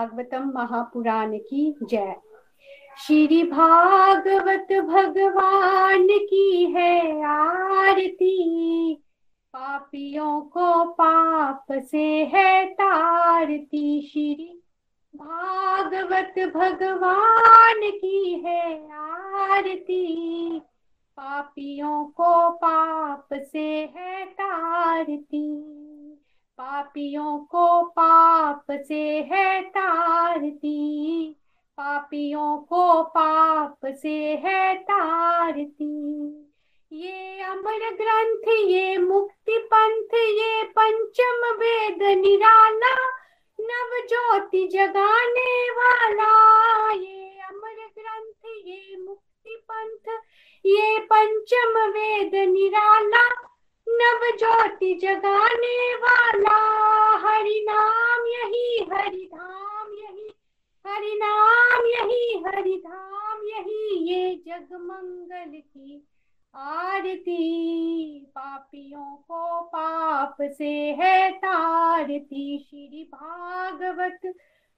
भागवतम महापुराण की जय। श्री भागवत भगवान की है आरती, पापियों को पाप से है तारती। श्री भागवत भगवान की है आरती, पापियों को पाप से है तारती। पापियों को पाप से है तारती। पापियों को पाप से है तारती। ये अमर ग्रंथ, ये मुक्ति पंथ, ये पंचम वेद निराला। नव ज्योति जगाने वाला। ये अमर ग्रंथ, ये मुक्ति पंथ, ये पंचम वेद निराला। नव ज्योति जगाने वाला, हरि नाम यही, हरि धाम यही, हरि नाम यही, हरि धाम यही, ये जग मंगल की आरती। पापियों को पाप से है तारती, श्री भागवत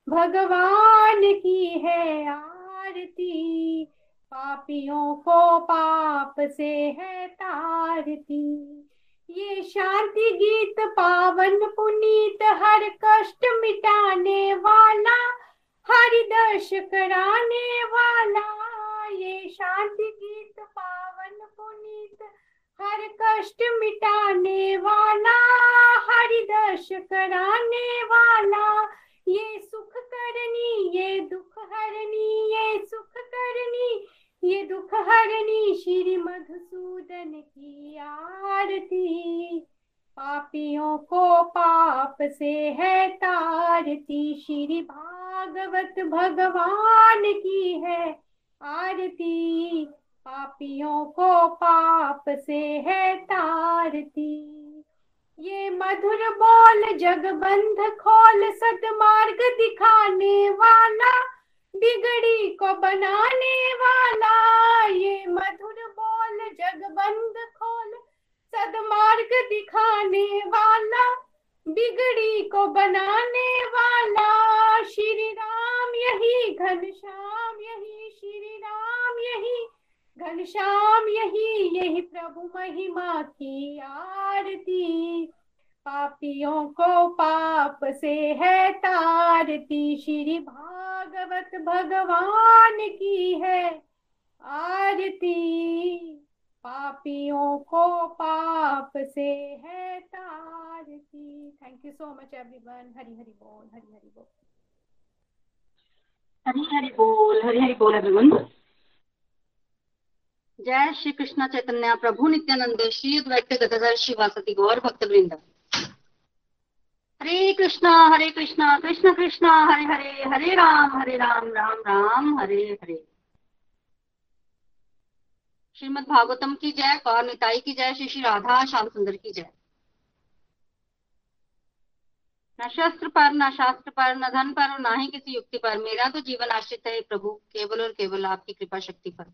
भगवान की है आरती। पापियों को पाप से है तारती ये शांति गीत पावन पुनीत हर कष्ट मिटाने वाला हरि दर्श कराने वाला। ये शांति गीत पावन पुनीत हर कष्ट मिटाने वाला हरि दर्श कराने वाला। ये सुख करनी, ये दुख हरनी, ये सुख करनी ये दुख हरणी श्री मधुसूदन की आरती। पापियों को पाप से है तारती। श्री भागवत भगवान की है आरती। पापियों को पाप से है तारती। ये मधुर बोल जगबंध खोल सदमार्ग दिखाने वाला। बिगड़ी को बनाने वाला, ये मधुर बोल जगबंद खोल सदमार्ग दिखाने वाला, बिगड़ी को बनाने वाला, श्री राम यही घनश्याम यही, श्री राम यही घनश्याम यही यही प्रभु महिमा की आरती। पापियों को पाप से है तारती। श्री भागवत भगवान की है आरती। पापियों को पाप से है तारती। Thank you so much everyone Hari Hari बोल, हरि हरि बोल। हरी हरि बोल, हरी हरि बोल एवरीवन जय श्री कृष्ण चैतन्य प्रभु नित्यानंद। श्री अद्वैत गदाधर शिवासती गौर भक्त वृंद हरे कृष्णा हरे कृष्णा, कृष्ण कृष्णा, हरे हरे हरे राम हरे राम राम राम, हरे हरे। श्रीमद् भागवतम की जय, कौर निताई की जय, श्री श्री राधा, श्याम सुंदर की जय। न शस्त्र पर, न शास्त्र पर, न धन पर, और ना ही किसी युक्ति पर। मेरा तो जीवन आश्रित है प्रभु, केवल और केवल आपकी कृपा शक्ति पर।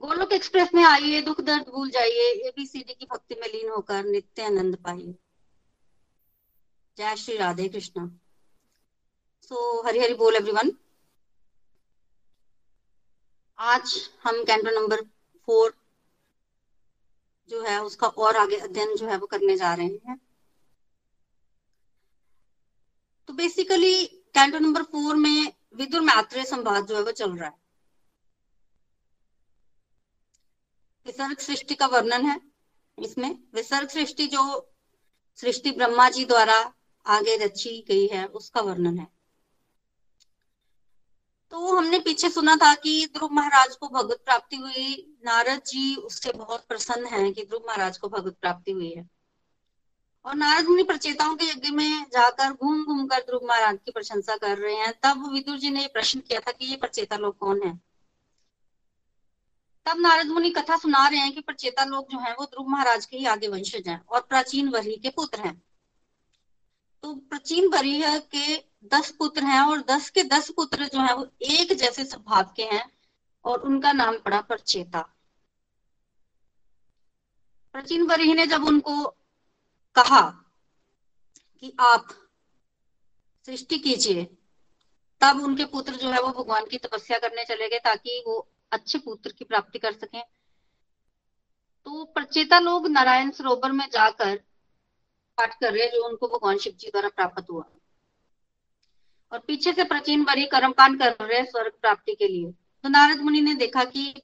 गोलोक एक्सप्रेस में आइए, दुख दर्द भूल जाइए एबीसीडी की भक्ति में लीन होकर नित्य आनंद पाइए। जय श्री राधे कृष्णा। सो हरि हरि बोल एवरीवन आज हम कैंटो नंबर फोर जो है, उसका और आगे अध्ययन जो है, वो करने जा रहे हैं। तो बेसिकली कैंटो नंबर फोर में विदुर मैत्रेय संवाद जो है, वो चल रहा है। विसर्ग सृष्टि का वर्णन है इसमें। विसर्ग सृष्टि जो सृष्टि ब्रह्मा जी द्वारा आगे रची गई है, उसका वर्णन है। तो हमने पीछे सुना था कि ध्रुव महाराज को भगवत प्राप्ति हुई। नारद जी उससे बहुत प्रसन्न हैं कि ध्रुव महाराज को भगवत प्राप्ति हुई है। और नारद मुनि प्रचेताओं के यज्ञ में जाकर घूम घूम कर ध्रुव महाराज की प्रशंसा कर रहे हैं। तब विदुर जी ने प्रश्न किया था कि ये प्रचेता लोग कौन है? तब नारद मुनि कथा सुना रहे हैं कि प्रचेता लोग जो हैं वो ध्रुव महाराज के ही आगे वंशज हैं और प्राचीन वरी के पुत्र हैं। तो प्राचीन वरी के दस पुत्र हैं और दस के दस पुत्र जो हैं वो एक जैसे स्वभाव के हैं और उनका नाम पड़ा प्रचेता। प्राचीन वरी ने जब उनको कहा कि आप सृष्टि कीजिए, तब उनके पुत्र जो है वो भगवान की तपस्या करने चले गए ताकि वो अच्छे पुत्र की प्राप्ति कर सकें। तो प्रचेता लोग नारायण सरोवर में जाकर पाठ कर रहे जो उनको भगवान शिव जी द्वारा प्राप्त हुआ। और पीछे से प्राचीन बरी कर्मकांड कर रहे हैं स्वर्ग प्राप्ति के लिए। तो नारद मुनि ने देखा कि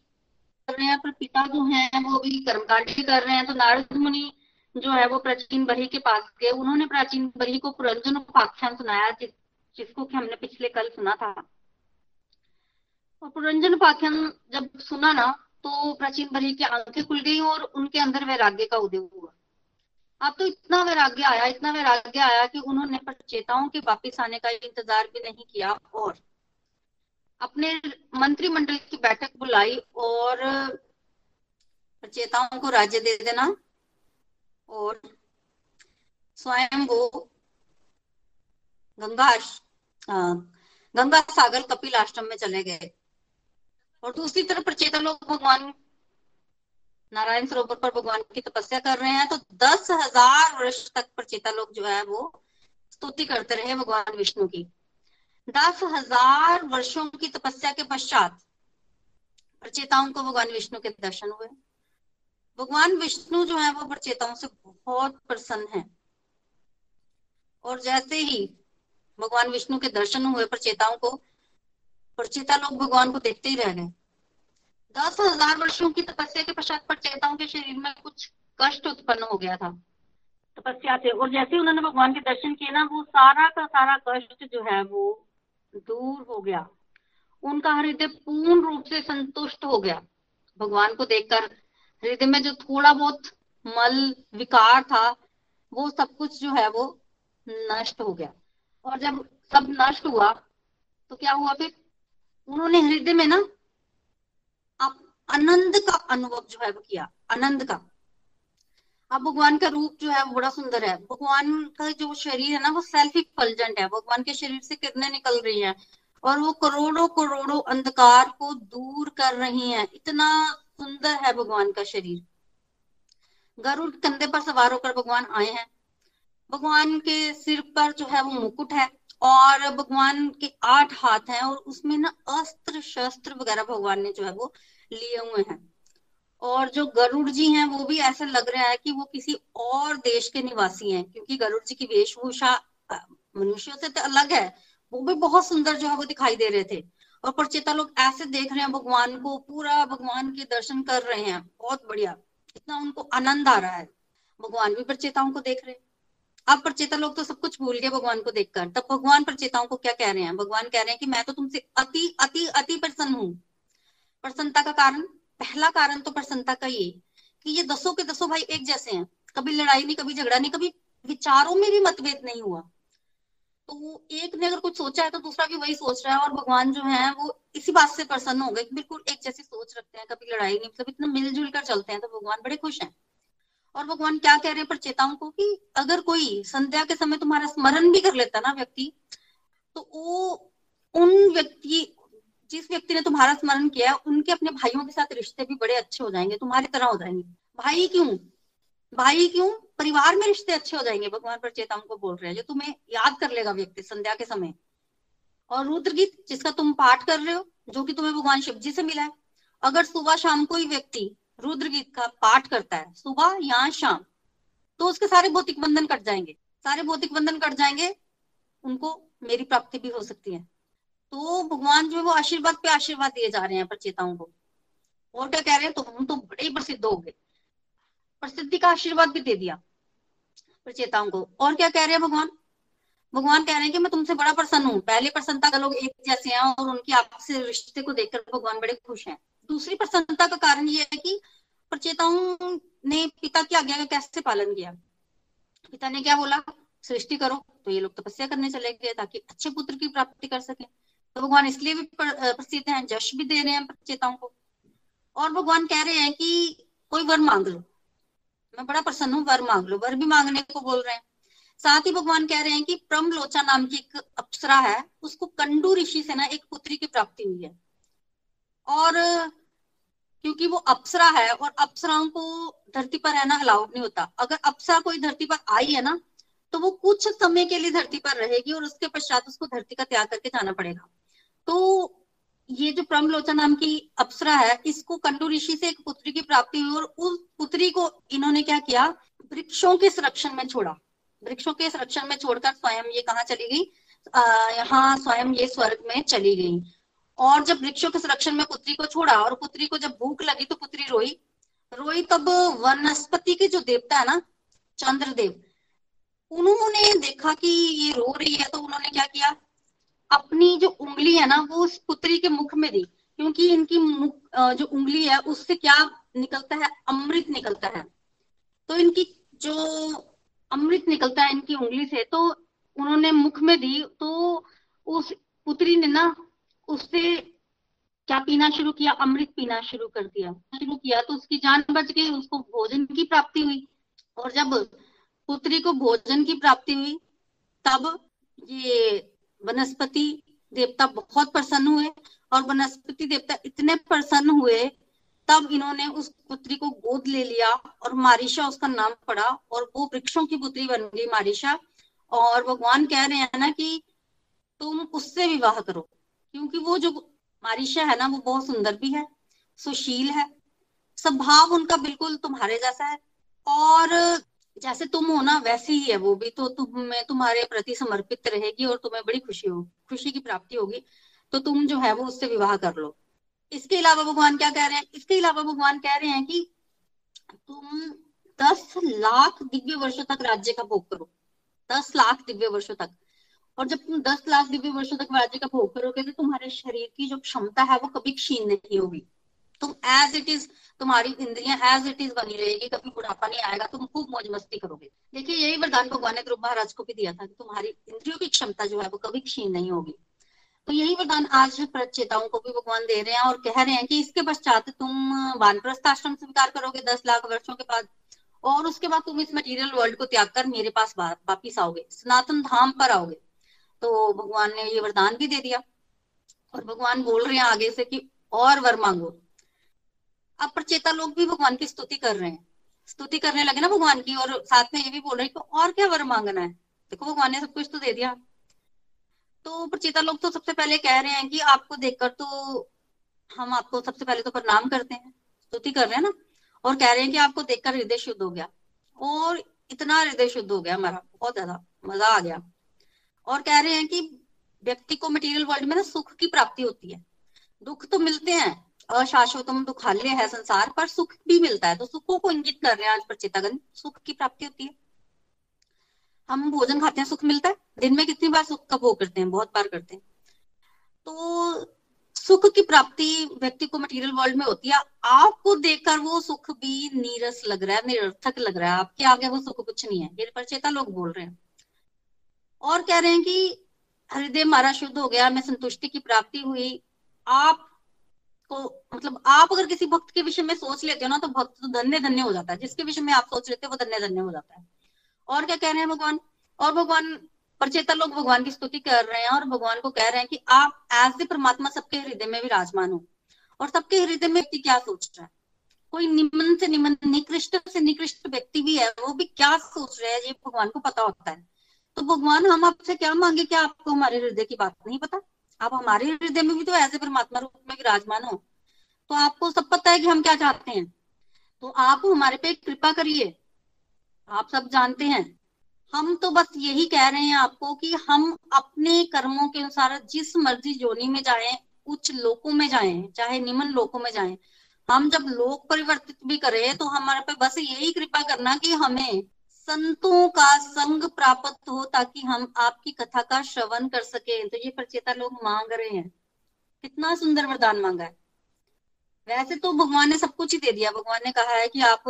कर रहे हैं, पर पिता जो है, वो भी कर्मकांड ही कर रहे हैं। तो नारद मुनि जो है, वो प्राचीन बरी के पास गए। उन्होंने प्राचीन बरी को पुरंजन उपाख्यान सुनाया, जिस, जिसको कि हमने पिछले कल सुना था। और पुरंजन उपाख्यान जब सुना ना तो प्राचीन बरी की आँखें खुल गई और उनके अंदर वैराग्य का उदय हुआ। अब तो इतना वैराग्य आया, इतना वैराग्य आया कि उन्होंने प्रचेताओं के वापिस आने का इंतज़ार भी नहीं किया और अपने मंत्रिमंडल की बैठक बुलाई और प्रचेताओं को राज्य दे देना और स्वयं वो गंगा गंगा सागर कपिल आश्रम में चले गए। और दूसरी तरफ़ प्रचेता लोग भगवान नारायण सरोवर पर भगवान की तपस्या कर रहे हैं तो दस हज़ार वर्ष तक प्रचेता लोग जो है वो स्तुति करते रहे भगवान विष्णु की। दस हज़ार वर्षों की तपस्या के पश्चात प्रचेताओं को भगवान विष्णु के दर्शन हुए। भगवान विष्णु जो है वो प्रचेताओं से बहुत प्रसन्न है। और जैसे ही भगवान विष्णु के दर्शन हुए प्रचेताओं को प्रचेता लोग भगवान को देखते ही रह गए। दस हज़ार वर्षो की तपस्या के पश्चात पर चेताओं के शरीर में कुछ कष्ट उत्पन्न हो गया था। तपस्या से, और जैसे ही उन्होंने भगवान के दर्शन किए ना, वो सारा का सारा कष्ट जो है वो दूर हो गया। उनका हृदय पूर्ण रूप से संतुष्ट हो गया। भगवान को देखकर हृदय में जो थोड़ा बहुत मल, विकार था, वो सब कुछ जो है वो नष्ट हो गया। और जब सब नष्ट हुआ तो क्या हुआ फिर? उन्होंने हृदय में ना आप आनंद का अनुभव जो है वो किया, आनंद का। अब भगवान का रूप जो है वो बड़ा सुंदर है। भगवान का जो शरीर है ना, वो सेल्फ इफल्जेंट है। भगवान के शरीर से किरणें निकल रही हैं और वो करोड़ों करोड़ों अंधकार को दूर कर रही हैं। इतना सुंदर है भगवान का शरीर। गरुड़ कंधे पर सवार होकर भगवान आए हैं। भगवान के सिर पर जो है वो मुकुट है। और भगवान के आठ हाथ हैं और उसमें ना अस्त्र शस्त्र वगैरह भगवान ने जो है वो लिए हुए हैं। और जो गरुड़ जी हैं, वो भी ऐसा लग रहा है कि वो किसी और देश के निवासी हैं, क्योंकि गरुड़ जी की वेशभूषा मनुष्यों से तो अलग है, वो भी बहुत सुंदर जो है वो दिखाई दे रहे थे। और प्रचेता लोग ऐसे देख रहे हैं, भगवान को पूरा भगवान के दर्शन कर रहे हैं, बहुत बढ़िया, इतना उनको आनंद आ रहा है। भगवान भी प्रचेताओं को देख रहे हैं। अब प्रचेता लोग तो सब कुछ भूल गए भगवान को देखकर। तब भगवान प्रचेताओं को क्या कह रहे हैं? भगवान कह रहे हैं कि मैं तो तुमसे अति अति अति प्रसन्न हूँ। प्रसन्नता का कारण, पहला कारण तो प्रसन्नता का ये कि ये दसों के दसों भाई एक जैसे हैं। कभी लड़ाई नहीं, कभी झगड़ा नहीं, कभी विचारों में भी मतभेद नहीं हुआ। तो एक ने अगर कुछ सोचा है तो दूसरा भी वही सोच रहा है और भगवान जो है वो इसी बात से प्रसन्न हो गए बिल्कुल एक जैसी सोच रखते हैं। कभी लड़ाई नहीं मतलब इतना मिलजुल कर चलते हैं तो भगवान बड़े खुश हैं। और भगवान क्या कह रहे हैं प्रचेताओं को कि अगर कोई संध्या के समय तुम्हारा स्मरण भी कर लेता ना व्यक्ति तो वो उन व्यक्ति, जिस व्यक्ति ने तुम्हारा स्मरण किया है, उनके अपने भाइयों के साथ रिश्ते भी बड़े अच्छे हो जाएँगे, तुम्हारी तरह हो जाएँगे। भाई क्यों? भाई क्यों? परिवार में रिश्ते अच्छे हो जाएँगे, भगवान प्रचेताओं को बोल रहे हैं। जो तुम्हें याद कर लेगा व्यक्ति संध्या के समय। और रुद्र गीत जिसका तुम पाठ कर रहे हो, जो कि तुम्हें भगवान शिव जी से मिला है। अगर सुबह शाम कोई व्यक्ति रुद्र गीत का पाठ करता है, सुबह या शाम तो उसके सारे भौतिक बंधन कट जाएँगे। सारे भौतिक बंधन कट जाएँगे, उनको मेरी प्राप्ति भी हो सकती है। तो भगवान जो है वो आशीर्वाद पे आशीर्वाद दिए जा रहे हैं प्रचेताओं को। और क्या कह रहे हैं तुम तो बड़े ही प्रसिद्ध हो गए। प्रसिद्धि का आशीर्वाद भी दे दिया प्रचेताओं को। और क्या कह रहे हैं भगवान? भगवान कह रहे हैं कि मैं तुमसे बड़ा प्रसन्न हूँ। पहले प्रसन्नता का लोग एक जैसे हैं और उनकी आपसे रिश्ते को देखकर भगवान बड़े खुश हैं। दूसरी प्रसन्नता का कारण यह है कि प्रचेताओं ने पिता की आज्ञा का कैसे पालन किया? पिता ने क्या बोला? सृष्टि करो। तो ये लोग तपस्या करने चले गए ताकि अच्छे पुत्र की प्राप्ति कर सके। तो भगवान इसलिए भी प्रसिद्ध हैं, जश भी दे रहे हैं प्रचेताओं को। और भगवान कह रहे हैं कि कोई वर मांग लो। मैं बड़ा प्रसन्न हूँ, वर मांग लो। वर भी मांगने को बोल रहे हैं। साथ ही भगवान कह रहे हैं कि प्रमलोचा नाम की एक अप्सरा है, उसको कंडू ऋषि से ना एक पुत्री की प्राप्ति हुई है। और क्योंकि वो अप्सरा है और अप्सराओं को धरती पर रहना अलाउड नहीं होता। अगर अप्सरा कोई धरती पर आई है ना तो वो कुछ समय के लिए धरती पर रहेगी और उसके पश्चात उसको धरती का त्याग करके जाना पड़ेगा। तो ये जो प्रमलोचा नाम की अप्सरा है, इसको कंडू ऋषि से एक पुत्री की प्राप्ति हुई और उस पुत्री को इन्होंने क्या किया? वृक्षों के संरक्षण में छोड़ा। वृक्षों के संरक्षण में छोड़कर स्वयं ये कहा चली गई? अः, यहाँ स्वयं ये स्वर्ग में चली गई। और जब वृक्षों के संरक्षण में पुत्री को छोड़ा और पुत्री को जब भूख लगी तो पुत्री रोई रोई तब वनस्पति के जो देवता है ना, चंद्रदेव, उन्होंने देखा कि ये रो रही है तो उन्होंने क्या किया? अपनी जो उंगली है ना, वो उस पुत्री के मुख में दी, क्योंकि इनकी मुख जो उंगली है, उससे क्या निकलता है? अमृत निकलता है। तो इनकी जो अमृत निकलता है इनकी उंगली से तो उन्होंने मुख में दी तो उस पुत्री ने ना उससे क्या पीना शुरू किया? अमृत पीना शुरू कर दिया। शुरू किया तो उसकी जान बच गई, उसको भोजन की प्राप्ति हुई। और जब पुत्री को भोजन की प्राप्ति हुई, तब ये वनस्पति देवता बहुत प्रसन्न हुए। और वनस्पति देवता इतने प्रसन्न हुए, तब इन्होंने उस पुत्री को गोद ले लिया और मारिशा उसका नाम पड़ा। और वो वृक्षों की पुत्री बन गई मारिशा। और भगवान कह रहे हैं ना कि तुम उससे विवाह करो। क्योंकि वो जो मारिशा है ना, वो बहुत सुंदर भी है, सुशील है। स्वभाव उनका बिल्कुल तुम्हारे जैसा है। और जैसे तुम हो ना, वैसे ही है वो भी। तो तुम्हें तुम्हारे प्रति समर्पित रहेगी और तुम्हें बड़ी खुशी हो, खुशी की प्राप्ति होगी। तो तुम जो है वो उससे विवाह कर लो। इसके अलावा भगवान क्या कह रहे हैं? इसके अलावा भगवान कह रहे हैं कि तुम दस लाख दिव्य वर्षों तक राज्य का भोग करो। दस लाख दिव्य वर्षों तक। और जब तुम दस लाख दिव्य वर्षों तक राज्य का भोग करोगे तो तुम्हारे शरीर की जो क्षमता है वो कभी क्षीण नहीं होगी। तुम एज इट इज़ तुम्हारी इंद्रियाँ एज इट इज़ बनी रहेगी, कभी बुढ़ापा नहीं आएगा, तुम खूब मौज मस्ती करोगे। देखिए, यही वरदान भगवान ने ध्रुव महाराज को भी दिया था कि तुम्हारी इंद्रियों की क्षमता जो है वो कभी क्षीण नहीं होगी। तो यही वरदान आज प्रचेताओं को भी भगवान दे रहे हैं और कह रहे हैं कि इसके पश्चात तुम वानप्रस्थ आश्रम स्वीकार करोगे दस लाख वर्षों के बाद, और उसके बाद तुम इस मटेरियल वर्ल्ड को त्याग कर मेरे पास वापिस आओगे, सनातन धाम पर आओगे। तो भगवान ने ये वरदान भी दे दिया। और भगवान बोल रहे हैं आगे से कि और वर मांगो। अब प्रचेता लोग भी भगवान की स्तुति कर रहे हैं। स्तुति करने लगे ना भगवान की और साथ में ये भी बोल रहे हैं कि और क्या वर मांगना है? देखो भगवान ने सब कुछ तो दे दिया। तो प्रचेता लोग तो सबसे पहले कह रहे हैं कि आपको देखकर तो हम आपको सबसे पहले तो प्रणाम करते हैं। स्तुति कर रहे हैं ना? और कह रहे हैं कि आपको देखकर हृदय शुद्ध हो गया। और इतना हृदय शुद्ध हो गया हमारा, बहुत ज़्यादा मज़ा आ गया। और कह रहे हैं कि व्यक्ति को मटेरियल वर्ल्ड में ना सुख की प्राप्ति होती है। दुख तो मिलते हैं, अशाश्वतम दुखाल्य है संसार, पर सुख भी मिलता है। तो सुखों को इंगित कर रहे हैं आज प्रचेतागण, सुख की प्राप्ति होती है। हम भोजन खाते हैं, सुख मिलता है। दिन में कितनी बार सुख का भोग करते हैं? बहुत बार करते हैं। तो सुख की प्राप्ति व्यक्ति को मटेरियल वर्ल्ड में होती है। आपको देखकर वो सुख भी नीरस लग रहा है, निरर्थक लग रहा है। आपके आगे वो सुख कुछ नहीं है। ये परचेता लोग बोल रहे हैं। और कह रहे हैं कि हृदय हमारा शुद्ध हो गया हमें संतुष्टि की प्राप्ति हुई। आप को मतलब आप अगर किसी भक्त के विषय में सोच लेते हो ना तो भक्त तो धन्य धन्य हो जाता है। जिसके विषय में आप सोच लेते हो, वो धन्य धन्य हो जाता है। और क्या कह रहे हैं भगवान? और भगवान, परचेता लोग भगवान की स्तुति कर रहे हैं और भगवान को कह रहे हैं कि आप एज ए परमात्मा सबके हृदय में विराजमान हो। और सबके हृदय में व्यक्ति क्या सोच रहा है? कोई निम्न से निम्न, निकृष्ट से निकृष्ट व्यक्ति भी है, वो भी क्या सोच रहे हैं ये भगवान को पता होता है। तो भगवान, हम आपसे क्या मांगे? क्या आपको हमारे हृदय की बात नहीं पता? आप हमारे हृदय में भी तो ऐसे परमात्मा रूप में विराजमान हो। तो आपको सब पता है कि हम क्या चाहते हैं। तो आप हमारे पे कृपा करिए। आप सब जानते हैं। हम तो बस यही कह रहे हैं आपको कि हम अपने कर्मों के अनुसार जिस मर्ज़ी जोनी में जाएँ, उच्च लोकों में जाएँ, चाहे निम्न लोकों में जाएँ, हम जब लोक परिवर्तित भी करें तो हमारे पे बस यही कृपा करना कि हमें संतों का संग प्राप्त हो ताकि हम आपकी कथा का श्रवण कर सके। तो ये प्रचेता लोग मांग रहे हैं। कितना सुंदर वरदान मांगा है। वैसे तो भगवान ने सब कुछ ही दे दिया। भगवान ने कहा है कि आप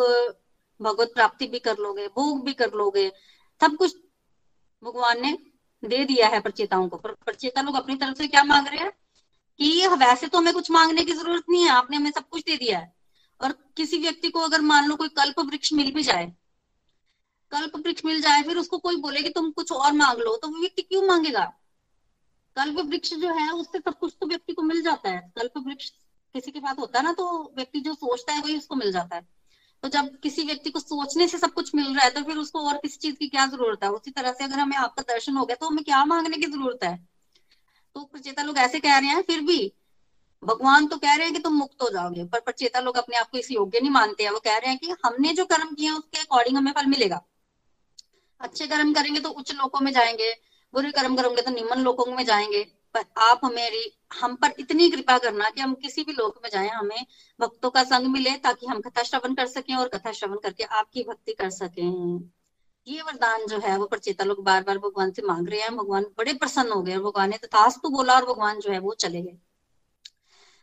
भगवत प्राप्ति भी कर लोगे, भोग भी कर लोगे। सब कुछ भगवान ने दे दिया है प्रचेताओं को। पर प्रचेता लोग अपनी तरफ़ से क्या मांग रहे हैं? कि वैसे तो हमें कुछ मांगने की ज़रूरत नहीं है। आपने हमें सब कुछ दे दिया है। और किसी व्यक्ति को अगर मान लो कोई कल्प वृक्ष मिल भी जाए कल्प वृक्ष मिल जाए, फिर उसको कोई बोले कि तुम कुछ और मांग लो तो वो व्यक्ति क्यों मांगेगा? कल्प वृक्ष जो है, उससे सब कुछ तो व्यक्ति को मिल जाता है। कल्प वृक्ष किसी के पास होता है ना तो व्यक्ति जो सोचता है वही उसको मिल जाता है। तो जब किसी व्यक्ति को सोचने से सब कुछ मिल रहा है तो फिर उसको और किसी चीज़ की क्या ज़रूरत है? उसी तरह से अगर हमें आपका दर्शन हो गया तो हमें क्या मांगने की ज़रूरत है? तो प्रचेता लोग ऐसे कह रहे हैं, फिर भी भगवान तो कह रहे हैं कि तुम मुक्त हो जाओगे, पर प्रचेता लोग अपने आप को इस योग्य नहीं मानते हैं। वो कह रहे हैं कि हमने जो कर्म किए उसके अकॉर्डिंग हमें फल मिलेगा। अच्छे कर्म करेंगे तो उच्च लोकों में जाएँगे, बुरे कर्म करोगे तो निम्न लोकों में जाएँगे। पर आप हमें हम पर इतनी कृपा करना कि हम किसी भी लोक में जाएँ, हमें भक्तों का संग मिले ताकि हम कथा श्रवण कर सकें और कथा श्रवण करके आपकी भक्ति कर सकें। ये वरदान जो है वो प्रचेता लोग बार बार भगवान से मांग रहे हैं। भगवान बड़े प्रसन्न हो गए और भगवान ने तथास्तु बोला और भगवान जो है वो चले गए।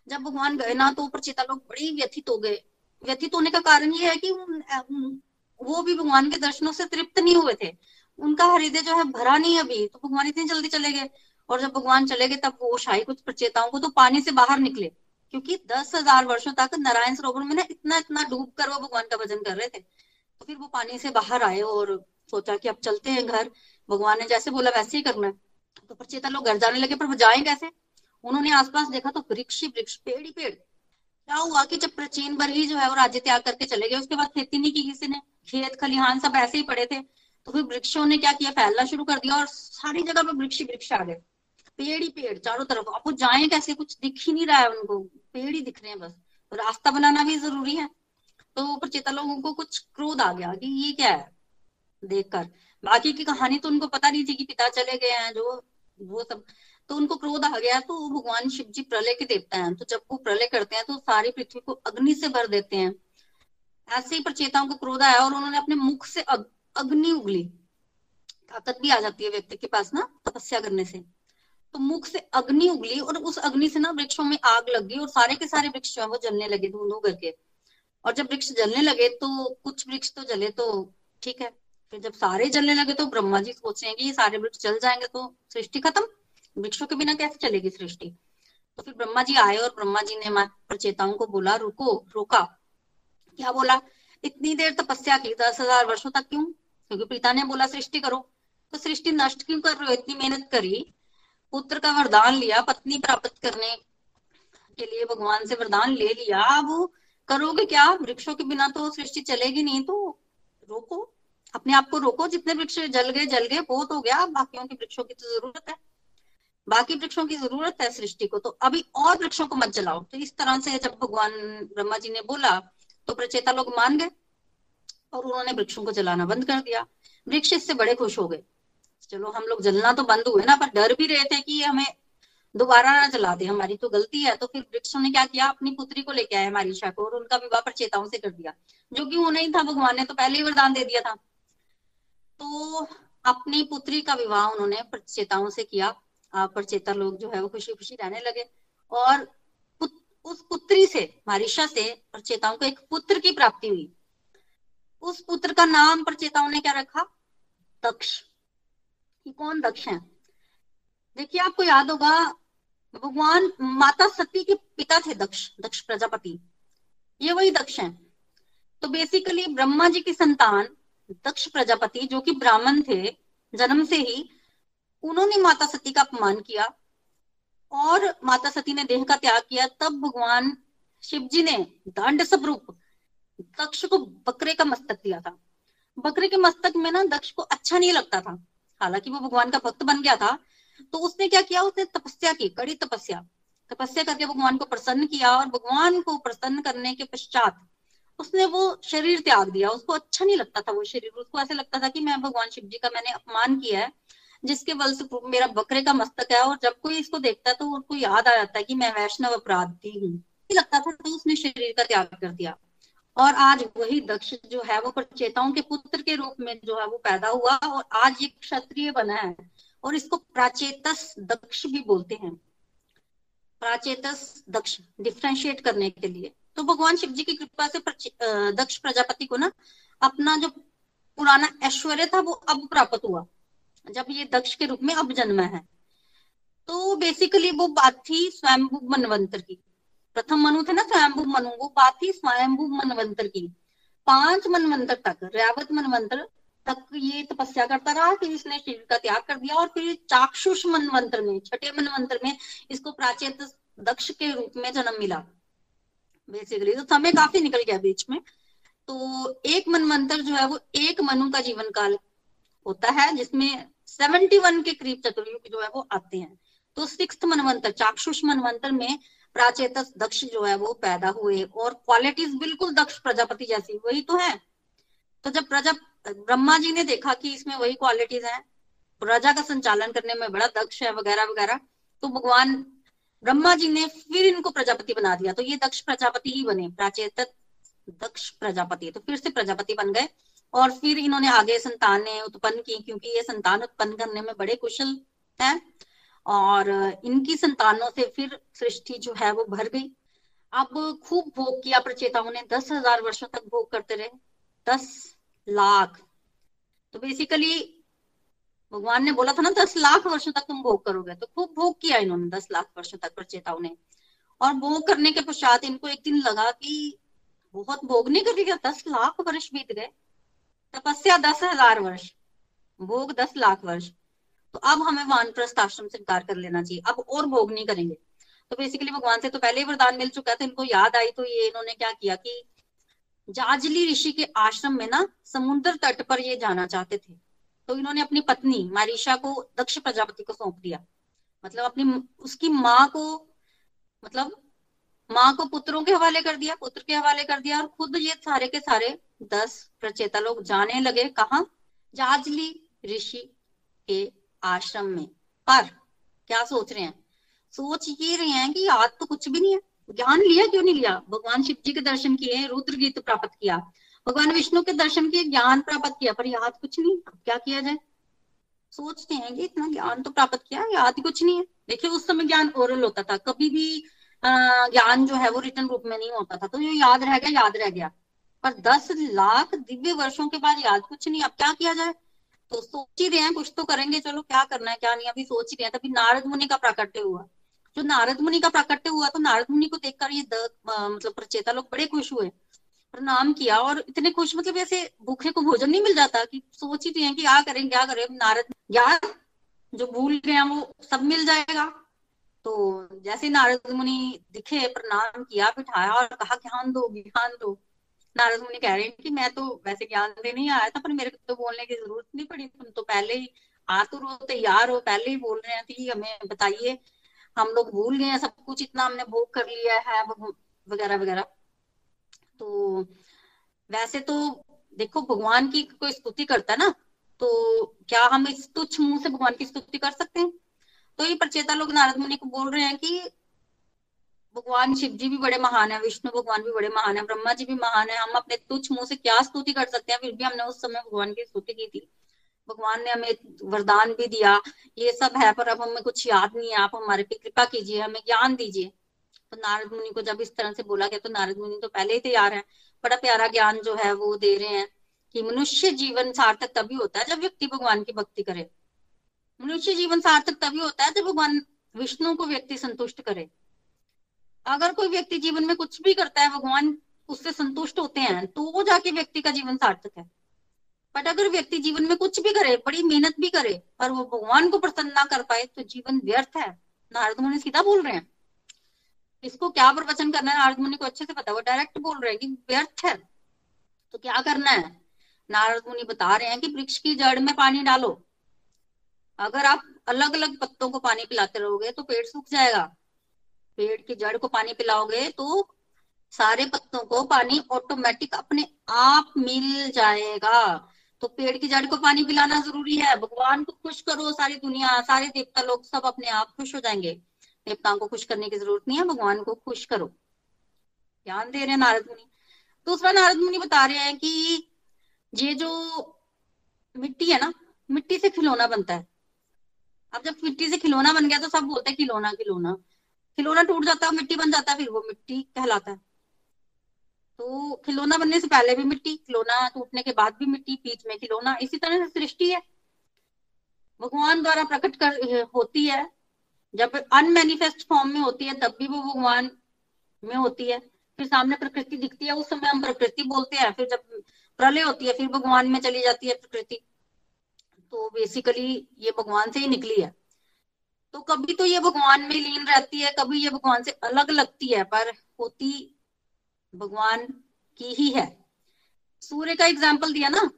जब भगवान गए ना तो प्रचेता लोग बड़ी व्यथित हो गए। व्यथित होने का कारण ये है कि वो भी भगवान के दर्शनों से तृप्त नहीं हुए थे। उनका हृदय जो है भरा नहीं अभी तो भगवान इतनी जल्दी चले गए। और जब भगवान चले गए, तब वो शाही कुछ प्रचेताओं को तो पानी से बाहर निकले, क्योंकि दस हज़ार वर्षो तक नारायण सरोवर में ना इतना इतना डूब कर वो भगवान का भजन कर रहे थे। तो फिर वो पानी से बाहर आए और सोचा कि अब चलते हैं घर। भगवान ने जैसे बोला, वैसे ही करना है। तो प्रचेता लोग घर जाने लगे, पर वो जाए कैसे? उन्होंने आसपास देखा तो वृक्ष ही वृक्ष, पेड़ ही पेड़। क्या हुआ कि जब प्राचीन बर ही जो है वो राज्य त्याग करके चले गए, उसके बाद खेती नहीं की किसी ने। खेत खलिहान सब ऐसे ही पड़े थे तो फिर वृक्षों ने क्या किया? फैलना शुरू कर दिया और सारी जगह पे वृक्ष वृक्ष आ गए। पेड़ ही पेड़, चारों तरफ़। अब वो जाए कैसे? कुछ दिख ही नहीं रहा है उनको। पेड़ ही दिख रहे हैं बस। तो रास्ता बनाना भी ज़रूरी है। तो प्रचेता लोगों को कुछ क्रोध आ गया कि ये क्या है? देखकर। बाकी की कहानी तो उनको पता नहीं थी कि पिता चले गए हैं, जो वो सब। तो उनको क्रोध आ गया तो भगवान शिव जी प्रलय के देवता हैं। तो जब वो प्रलय करते हैं तो सारी पृथ्वी को अग्नि से भर देते हैं। ऐसे ही प्रचेताओं को क्रोध आया और उन्होंने अपने मुख से अग्नि उगली। ताकत भी आ जाती है व्यक्ति के पास ना तपस्या करने से। तो मुख से अग्नि उगली और उस अग्नि से ना वृक्षों में आग लग गई और सारे के सारे वृक्ष जो है वो जलने लगे धू धू करके। और जब वृक्ष जलने लगे तो कुछ वृक्ष तो जले तो ठीक है। फिर जब सारे जलने लगे तो ब्रह्मा जी सोचे कि ये सारे वृक्ष जल जाएँगे तो सृष्टि खत्म। वृक्षों के बिना कैसे चलेगी सृष्टि? तो फिर ब्रह्मा जी आए और ब्रह्मा जी ने प्रचेताओं को बोला, रुको, रोका। क्या बोला? इतनी देर तपस्या की, दस हज़ार वर्षो तक क्यों? क्योंकि पिता ने बोला, सृष्टि करो। तो सृष्टि नष्ट क्यों कर रहे हो? इतनी मेहनत करी, पुत्र का वरदान लिया, पत्नी प्राप्त करने के लिए भगवान से वरदान ले लिया। अब करोगे क्या? वृक्षों के बिना तो सृष्टि चलेगी नहीं तो रोको। अपने आप को रोको। जितने वृक्ष जल गए जल गए, बहुत हो गया। बाकियों के वृक्षों की तो ज़रूरत है। बाकी वृक्षों की ज़रूरत है सृष्टि को। तो अभी और वृक्षों को मत जलाओ। तो इस तरह से जब भगवान ब्रह्मा जी ने बोला तो प्रचेता लोग मान गए और उन्होंने वृक्षों को जलाना बंद कर दिया। वृक्ष इससे बड़े खुश हो गए। चलो हम लोग जलना तो बंद हुए ना, पर डर भी रहे थे कि हमें दोबारा ना जला दे। हमारी तो गलती है। तो फिर वृक्षों ने क्या किया? अपनी पुत्री को लेके आया मारिशा को और उनका विवाह प्रचेताओं से कर दिया। जो कि वो नहीं था, भगवान ने तो पहले ही वरदान दे दिया था। तो अपनी पुत्री का विवाह उन्होंने प्रचेताओं से किया। प्रचेता लोग जो है वो खुशी खुशी रहने लगे। और उस पुत्री से, मारिशा से प्रचेताओं को एक पुत्र की प्राप्ति हुई। उस पुत्र का नाम प्रचेताओं ने क्या रखा? दक्ष। कि कौन दक्ष है? देखिए, आपको याद होगा, भगवान माता सती के पिता थे दक्ष दक्ष प्रजापति। ये वही दक्ष हैं। तो बेसिकली ब्रह्मा जी की संतान दक्ष प्रजापति, जो कि ब्राह्मण थे, जन्म से ही उन्होंने माता सती का अपमान किया। और माता सती ने देह का त्याग किया, तब भगवान शिव जी ने दंड स्वरूप दक्ष को बकरे का मस्तक दिया था। बकरे के मस्तक में ना दक्ष को अच्छा नहीं लगता था। हालाँकि वो भगवान का भक्त बन गया था तो उसने क्या किया? उसने तपस्या की, कड़ी तपस्या। तपस्या करके भगवान को प्रसन्न किया और भगवान को प्रसन्न करने के पश्चात उसने वो शरीर त्याग दिया। उसको अच्छा नहीं लगता था वो शरीर। उसको ऐसे लगता था कि मैं भगवान शिव जी का मैंने अपमान किया है जिसके बल से मेरा बकरे का मस्तक है और जब कोई इसको देखता है तो उसको याद आ जाता है कि मैं वैष्णव अपराधी हूँ। लगता था तो उसने शरीर का त्याग कर दिया। और आज वही दक्ष जो है, वो प्रचेताओं के पुत्र के रूप में जो है, वो पैदा हुआ और आज ये क्षत्रिय बना है और इसको प्राचेतस दक्ष भी बोलते हैं। प्राचेतस दक्ष डिफ्रेंशिएट करने के लिए। तो भगवान शिव जी की कृपा से दक्ष प्रजापति को ना अपना जो पुराना ऐश्वर्य था, वो अब प्राप्त हुआ। जब ये दक्ष के रूप में अब जन्मा है। तो बेसिकली वो बात थी स्वयंभू मनवंतर की। प्रथम मनु थे ना स्वयंभू मनु, वो बात थी स्वयंभू मनवंतर की। पाँच मनवंतर तक रैवत मनवंतर तक ये तपस्या करता रहा, फिर इसने शरीर का त्याग कर दिया और फिर चाक्षुष मनवंतर में, छठे मनवंतर में इसको प्राचीन दक्ष के रूप में जन्म मिला। बेसिकली तो समय काफ़ी निकल गया बीच में। तो एक मनवंतर जो है वो एक मनु का जीवन काल होता है, जिसमें सेवेंटी वन के करीब चतुर्युग जो है वो आते हैं। तो सिक्स मनवंतर, चाक्षुष मनवंतर में प्राचेत दक्ष जो है वो पैदा हुए और क्वालिटीज बिल्कुल दक्ष प्रजापति जैसी, वही तो है। तो जब प्रजा, ब्रह्मा जी ने देखा कि इसमें वही क्वालिटीज हैं, प्रजा का संचालन करने में बड़ा दक्ष है वगैरह वगैरह तो भगवान ब्रह्मा जी ने फिर इनको प्रजापति बना दिया। तो ये दक्ष प्रजापति ही बने प्राचेत दक्ष प्रजापति। तो फिर से प्रजापति बन गए। और फिर इन्होंने आगे संतानें उत्पन्न की, क्योंकि ये संतान उत्पन्न करने में बड़े कुशल है। और इनकी संतानों से फिर सृष्टि जो है वो भर गई। अब खूब भोग किया प्रचेताओं ने, दस हज़ार वर्षों तक भोग करते रहे, दस लाख। तो बेसिकली भगवान ने बोला था ना, दस लाख वर्षों तक तुम भोग करोगे। तो खूब भोग किया इन्होंने, दस लाख वर्षों तक प्रचेताओं ने। और भोग करने के पश्चात इनको एक दिन लगा कि बहुत भोग नहीं कर लिया दस लाख वर्ष बीत गए। तपस्या दस हज़ार वर्ष, भोग दस लाख वर्ष। तो अब हमें वानप्रस्थ आश्रम से इनकार कर लेना चाहिए। अब और भोग नहीं करेंगे। तो बेसिकली भगवान से तो पहले ही वरदान मिल चुका था इनको याद आई तो ये इन्होंने क्या किया कि जाजली ऋषि के आश्रम में ना समुद्र तट पर ये जाना चाहते थे। तो इन्होंने अपनी पत्नी मारिशा को दक्ष प्रजापति को सौंप दिया। मतलब अपनी, उसकी माँ को मतलब माँ को पुत्रों के हवाले कर दिया, पुत्र के हवाले कर दिया और खुद ये सारे के सारे दस प्रचेता लोग जाने लगे कहा? जाजली ऋषि के आश्रम में। पर क्या सोच रहे हैं? सोच ये रहे हैं कि याद तो कुछ भी नहीं है। ज्ञान लिया, क्यों नहीं लिया? भगवान शिव जी के दर्शन किए, रुद्र गीत प्राप्त किया। भगवान विष्णु के दर्शन किए, ज्ञान प्राप्त किया, पर याद कुछ नहीं अब क्या किया जाए? सोचते हैं कि इतना ज्ञान तो प्राप्त किया, याद कुछ नहीं है। देखिए, उस समय ज्ञान ओरल होता था। कभी भी ज्ञान जो है वो रिटर्न रूप में नहीं होता था। तो ये याद रह गया याद रह गया। पर दस लाख दिव्य वर्षों के बाद याद कुछ नहीं। अब क्या किया जाए? तो सोच ही रहे हैं कुछ तो करेंगे। चलो क्या करना है क्या नहीं? अभी सोच ही रहे हैं। तभी नारद मुनि का प्राकट्य हुआ। जो नारद मुनि का प्राकट्य हुआ तो नारद मुनि को देखकर ये द, मतलब प्रचेता लोग बड़े खुश हुए। प्रणाम किया और इतने खुश मतलब ऐसे भूखे को भोजन नहीं मिल जाता कि सोच ही रहे हैं कि क्या करें क्या करें। नारद यार जो भूल गए हैं वो सब मिल जाएगा। तो जैसे नारद मुनि दिखे, प्रणाम किया, बिठाया और कहा ज्ञान दो ज्ञान दो। नारद मुनि कह रहे हैं कि मैं तो वैसे ज्ञान देने ही आया था, पर मेरे को तो बोलने की ज़रूरत नहीं पड़ी। तुम तो पहले ही आतुर हो, तैयार हो, पहले ही बोल रहे थे हमें बताइए, हम लोग भूल गए हैं, सब कुछ इतना हमने भोग कर लिया है वगैरह वगैरह। तो वैसे तो देखो, भगवान की कोई स्तुति करता है ना तो क्या हम इस तुच्छ मुँह से भगवान की स्तुति कर सकते हैं? तो ये प्रचेता लोग नारद मुनि को बोल रहे हैं कि भगवान शिव जी भी बड़े महान है, विष्णु भगवान भी बड़े महान है, ब्रह्मा जी भी महान है, हम अपने तुच्छ मुँह से क्या स्तुति कर सकते हैं? फिर भी हमने उस समय भगवान की स्तुति की थी। भगवान ने हमें वरदान भी दिया, ये सब है, पर अब हमें कुछ याद नहीं है। आप हमारे पे कृपा कीजिए, हमें ज्ञान दीजिए। तो नारद मुनि को जब इस तरह से बोला गया तो नारद मुनि तो पहले ही तैयार है। बड़ा प्यारा ज्ञान जो है, वो दे रहे हैं कि मनुष्य जीवन सार्थक तभी होता है जब व्यक्ति भगवान की भक्ति करे। मनुष्य जीवन सार्थक तभी होता है जब भगवान विष्णु को व्यक्ति संतुष्ट करे। अगर कोई व्यक्ति जीवन में कुछ भी करता है, भगवान उससे संतुष्ट होते हैं तो वो जाके व्यक्ति का जीवन सार्थक है। बट अगर व्यक्ति जीवन में कुछ भी करे, बड़ी मेहनत भी करे पर वो भगवान को प्रसन्न ना कर पाए तो जीवन व्यर्थ है। नारद मुनि सीधा बोल रहे हैं। इसको क्या प्रवचन करना है? नारद मुनि को अच्छे से पता, वो डायरेक्ट बोल रहे हैं कि व्यर्थ है। तो क्या करना है? नारद मुनि बता रहे हैं कि वृक्ष की जड़ में पानी डालो। अगर आप अलग अलग पत्तों को पानी पिलाते रहोगे तो पेड़ सूख जाएगा। पेड़ की जड़ को पानी पिलाओगे तो सारे पत्तों को पानी ऑटोमेटिक अपने आप मिल जाएगा। तो पेड़ की जड़ को पानी पिलाना ज़रूरी है। भगवान को खुश करो सारी दुनिया, सारे देवता लोग सब अपने आप खुश हो जाएँगे। देवताओं को खुश करने की ज़रूरत नहीं है, भगवान को खुश करो। ध्यान दे रहे हैं नारद मुनि। दूसरा नारद मुनि बता रहे हैं कि ये जो मिट्टी है ना, मिट्टी से खिलौना बनता है। अब जब मिट्टी से खिलौना बन गया तो सब बोलते हैं, खिलौना खिलौना। खिलौना टूट जाता है, मिट्टी बन जाता है, फिर वो मिट्टी कहलाता है। तो खिलौना बनने से पहले भी मिट्टी, खिलौना टूटने के बाद भी मिट्टी, बीच में खिलौना, इसी तरह से सृष्टि है। भगवान द्वारा प्रकट कर होती है। जब अनमेनिफेस्ट फॉर्म में होती है, तब भी वो भगवान में होती है। फिर सामने प्रकृति दिखती है, उस समय हम प्रकृति बोलते हैं, फिर जब प्रलय होती है, फिर भगवान में चली जाती है प्रकृति। तो बेसिकली ये भगवान से ही निकली है। तो कभी तो ये भगवान में लीन रहती है, कभी ये भगवान से अलग लगती है, पर होती भगवान की ही है। सूर्य का एग्ज़ाम्पल दिया ना?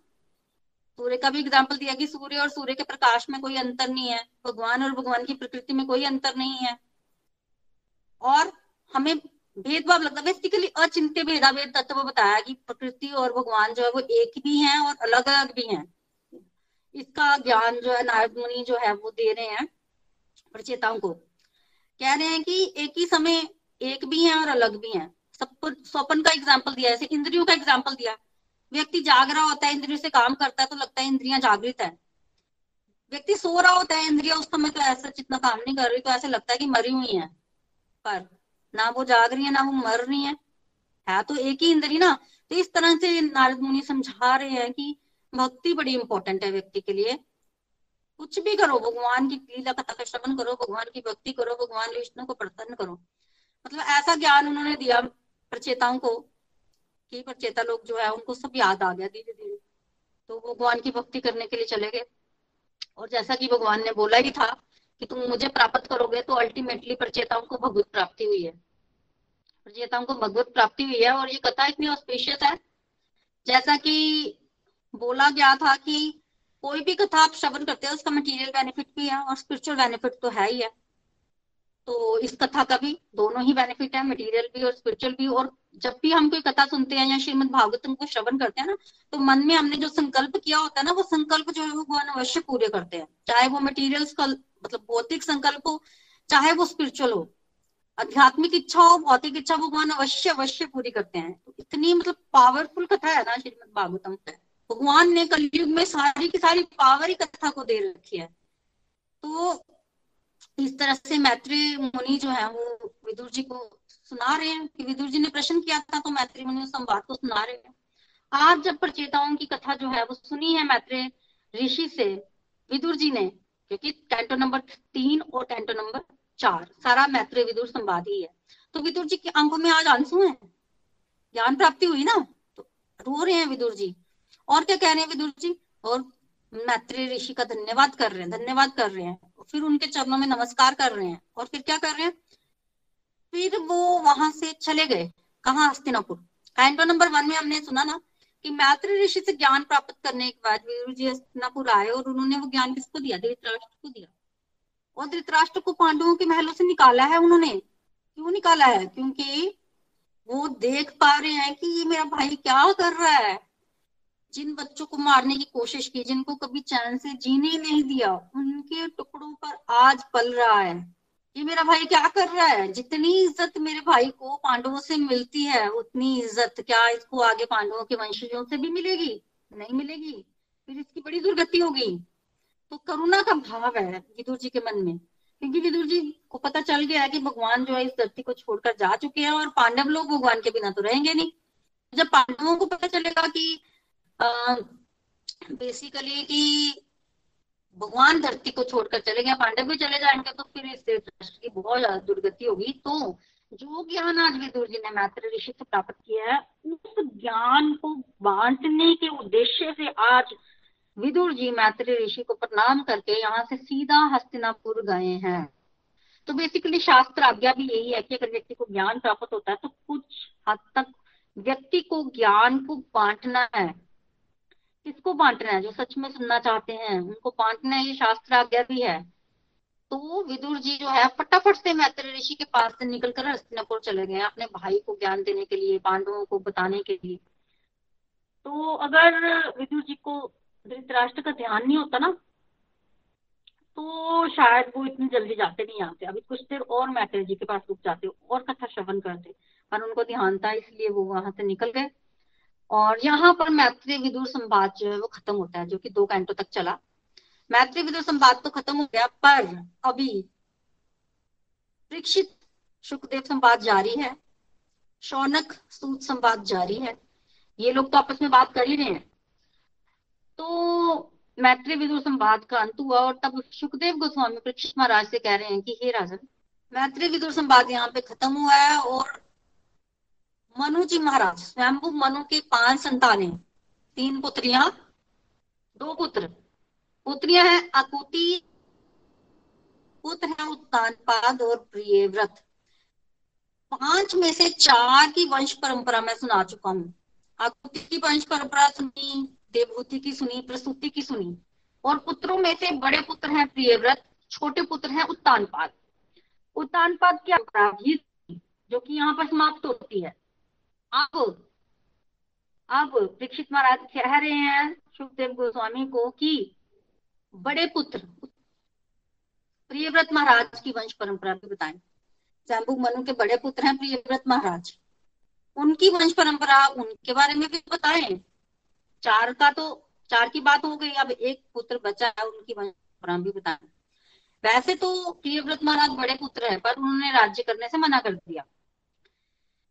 सूर्य का भी एग्ज़ाम्पल दिया कि सूर्य और सूर्य के प्रकाश में कोई अंतर नहीं है, भगवान और भगवान की प्रकृति में कोई अंतर नहीं है। और हमें भेदभाव लगता है बेसिकली अचिंत्य भेदाभेद तत्व बताया कि प्रकृति और भगवान जो है वो एक भी हैं और अलग अलग भी हैं। इसका ज्ञान जो है, नारद मुनि जो है, वो दे रहे हैं प्रचेताओं को। कह रहे हैं कि एक ही समय एक भी है और अलग भी है। स्वपन का एग्ज़ाम्पल दिया जैसे इंद्रियों का एग्ज़ाम्पल दिया। व्यक्ति जाग रहा होता है, इंद्रियों से काम करता है तो लगता है इंद्रियाँ जागृत है। व्यक्ति सो रहा होता है, इंद्रिया उस समय तो ऐसा जितना काम नहीं कर रही तो ऐसे लगता है कि मरी हुई है। पर ना वो जाग रही है, ना वो मर रही है। है तो एक ही इंद्री ना? तो इस तरह से नारद मुनि समझा रहे हैं कि भक्ति बड़ी इंपॉर्टेंट है व्यक्ति के लिए। कुछ भी करो, भगवान की लीला कथा का श्रवण करो, भगवान की भक्ति करो, भगवान विष्णु को प्रसन्न करो। मतलब ऐसा ज्ञान उन्होंने दिया प्रचेताओं को कि प्रचेता लोग जो है, उनको सब याद आ गया धीरे धीरे तो भगवान की भक्ति करने के लिए चले गए। और जैसा कि भगवान ने बोला ही था कि तुम मुझे प्राप्त करोगे तो अल्टीमेटली प्रचेताओं को भगवत प्राप्ति हुई है। प्रचेताओं को भगवत प्राप्ति हुई है और ये कथा इतनी ऑस्पेशियस है। जैसा कि बोला गया था कि कोई भी कथा आप श्रवण करते हैं, उसका मटेरियल बेनिफिट भी है और स्पिरिचुअल बेनिफिट तो है ही है। तो इस कथा का भी दोनों ही बेनिफिट है मटेरियल भी और स्पिरिचुअल भी। और जब भी हम कोई कथा सुनते हैं या श्रीमद भागवतम को श्रवण करते हैं ना तो मन में हमने जो संकल्प किया होता है ना, वो संकल्प जो है वो भगवान अवश्य पूरे करते हैं। चाहे वो मटीरियल मतलब भौतिक संकल्प हो, चाहे वो स्पिरिचुअल हो। आध्यात्मिक इच्छा हो, भौतिक इच्छा भगवान अवश्य अवश्य पूरी करते हैं। तो इतनी मतलब पावरफुल कथा है ना श्रीमद भागवतम भगवान ने कलयुग में सारी की सारी पावर ही कथा को दे रखी है। तो इस तरह से मैत्री मुनि जो है, वो विदुर जी को सुना रहे हैं। कि विदुर जी ने प्रश्न किया था तो मैत्री मुनि उस संवाद को सुना रहे हैं। आज जब प्रचेताओं की कथा जो है, वो सुनी है मैत्री ऋषि से, विदुर जी ने, क्योंकि टेंटो नंबर तीन और टेंटो नंबर चार, सारा मैत्री विदुर संवाद ही है। तो विदुर जी की आँखों में आज आँसू है। ज्ञान प्राप्ति हुई ना? तो रो रहे हैं विदुर जी। और क्या कह रहे हैं विदुर जी? और मैत्री ऋषि का धन्यवाद कर रहे हैं, धन्यवाद कर रहे हैं। फिर उनके चरणों में नमस्कार कर रहे हैं। और फिर क्या कर रहे हैं? फिर वो वहाँ से चले गए, कहा? हस्तिनापुर। कैंटो नंबर वन में हमने सुना ना कि मैत्री ऋषि से ज्ञान प्राप्त करने के बाद वीर जी हस्तिनापुर आए और उन्होंने वो ज्ञान किसको दिया? धृतराष्ट्र को दिया। और धृतराष्ट्र को पांडवों के महलों से निकाला है उन्होंने। क्यों निकाला है? क्योंकि वो देख पा रहे हैं कि ये मेरा भाई क्या कर रहा है। जिन बच्चों को मारने की कोशिश की, जिनको कभी चैन से जीने नहीं दिया, उनके टुकड़ों पर आज पल रहा है। ये मेरा भाई क्या कर रहा है? जितनी इज़्ज़त मेरे भाई को पांडवों से मिलती है, उतनी इज़्ज़त क्या इसको आगे पांडवों के वंशजों से भी मिलेगी? नहीं मिलेगी। फिर इसकी बड़ी दुर्गति होगी। तो करुणा का भाव है विदुर जी के मन में। क्योंकि विदुर जी को पता चल गया है कि भगवान जो है इस धरती को छोड़कर जा चुके हैं और पांडव लोग भगवान के बिना तो रहेंगे नहीं। जब पांडवों को पता चलेगा कि बेसिकली कि भगवान धरती को छोड़कर चले गए, पांडव भी चले जाएँगे तो फिर इस राष्ट्र की बहुत ज़्यादा दुर्गति होगी। तो जो ज्ञान आज विदुर जी ने मैत्र ऋषि से प्राप्त किया है, उस ज्ञान को बांटने के उद्देश्य से आज विदुर जी मैत्री ऋषि को प्रणाम करके यहाँ से सीधा हस्तिनापुर गए हैं। तो बेसिकली शास्त्र आज्ञा भी यही है कि अगर व्यक्ति को ज्ञान प्राप्त होता है तो कुछ हद तक व्यक्ति को ज्ञान को बांटना है। किसको बांटना है? जो सच में सुनना चाहते हैं, उनको बांटना है ये शास्त्र आज्ञा भी है। तो विदुर जी जो है, फटाफट से मैत्र ऋषि के पास से निकलकर हस्तिनापुर चले गए अपने भाई को ज्ञान देने के लिए, पांडवों को बताने के लिए। तो अगर विदुर जी को धृतराष्ट्र का ध्यान नहीं होता ना तो शायद वो इतनी जल्दी जाते नहीं आते। अभी कुछ देर और मैत्री जी के पास रुक जाते, और कथा श्रवण करते। पर उनको ध्यान था इसलिए वो वहाँ से निकल गए। और यहाँ पर मैत्री विदुर संवाद जो है वो खत्म होता है, जो कि दो घंटों तक चला। मैत्री विदुर संवाद तो खत्म हो गया, पर अभी परीक्षित सुखदेव संवाद जारी है, शौनक सूत संवाद जारी है। ये लोग तो आपस में बात कर ही रहे हैं। तो मैत्री विदुर संवाद का अंत हुआ और तब सुखदेव गोस्वामी परीक्षित महाराज से कह रहे हैं कि, हे राजन, मैत्री विदुर संवाद यहाँ पे खत्म हुआ है और मनु जी महाराज, स्वयंभू मनु के पाँच संतानें तीन पुत्रियाँ, दो पुत्र। पुत्रियाँ हैं अकुति पुत्र है उत्तानपाद और प्रियव्रत पाँच में से चार की वंश परंपरा मैं सुना चुका हूँ। अकुति की वंश परंपरा सुनी, देवभूति की सुनी, प्रसूति की सुनी। और पुत्रों में से बड़े पुत्र हैं प्रियव्रत छोटे पुत्र हैं उत्तानपाद उत्तानपाद की जो कि यहाँ पर समाप्त होती है। अब अब दीक्षित महाराज कह रहे हैं सुखदेव गोस्वामी को कि बड़े पुत्र, प्रियव्रत महाराज की वंश परंपरा भी बताएँ। जैम्बू मनु के बड़े पुत्र हैं प्रियव्रत महाराज। उनकी वंश परंपरा, उनके बारे में भी बताएँ। चार का तो चार की बात हो गई, अब एक पुत्र बचा है, उनकी वंश परंपरा भी बताएँ। वैसे तो प्रियव्रत महाराज बड़े पुत्र है, पर उन्होंने राज्य करने से मना कर दिया।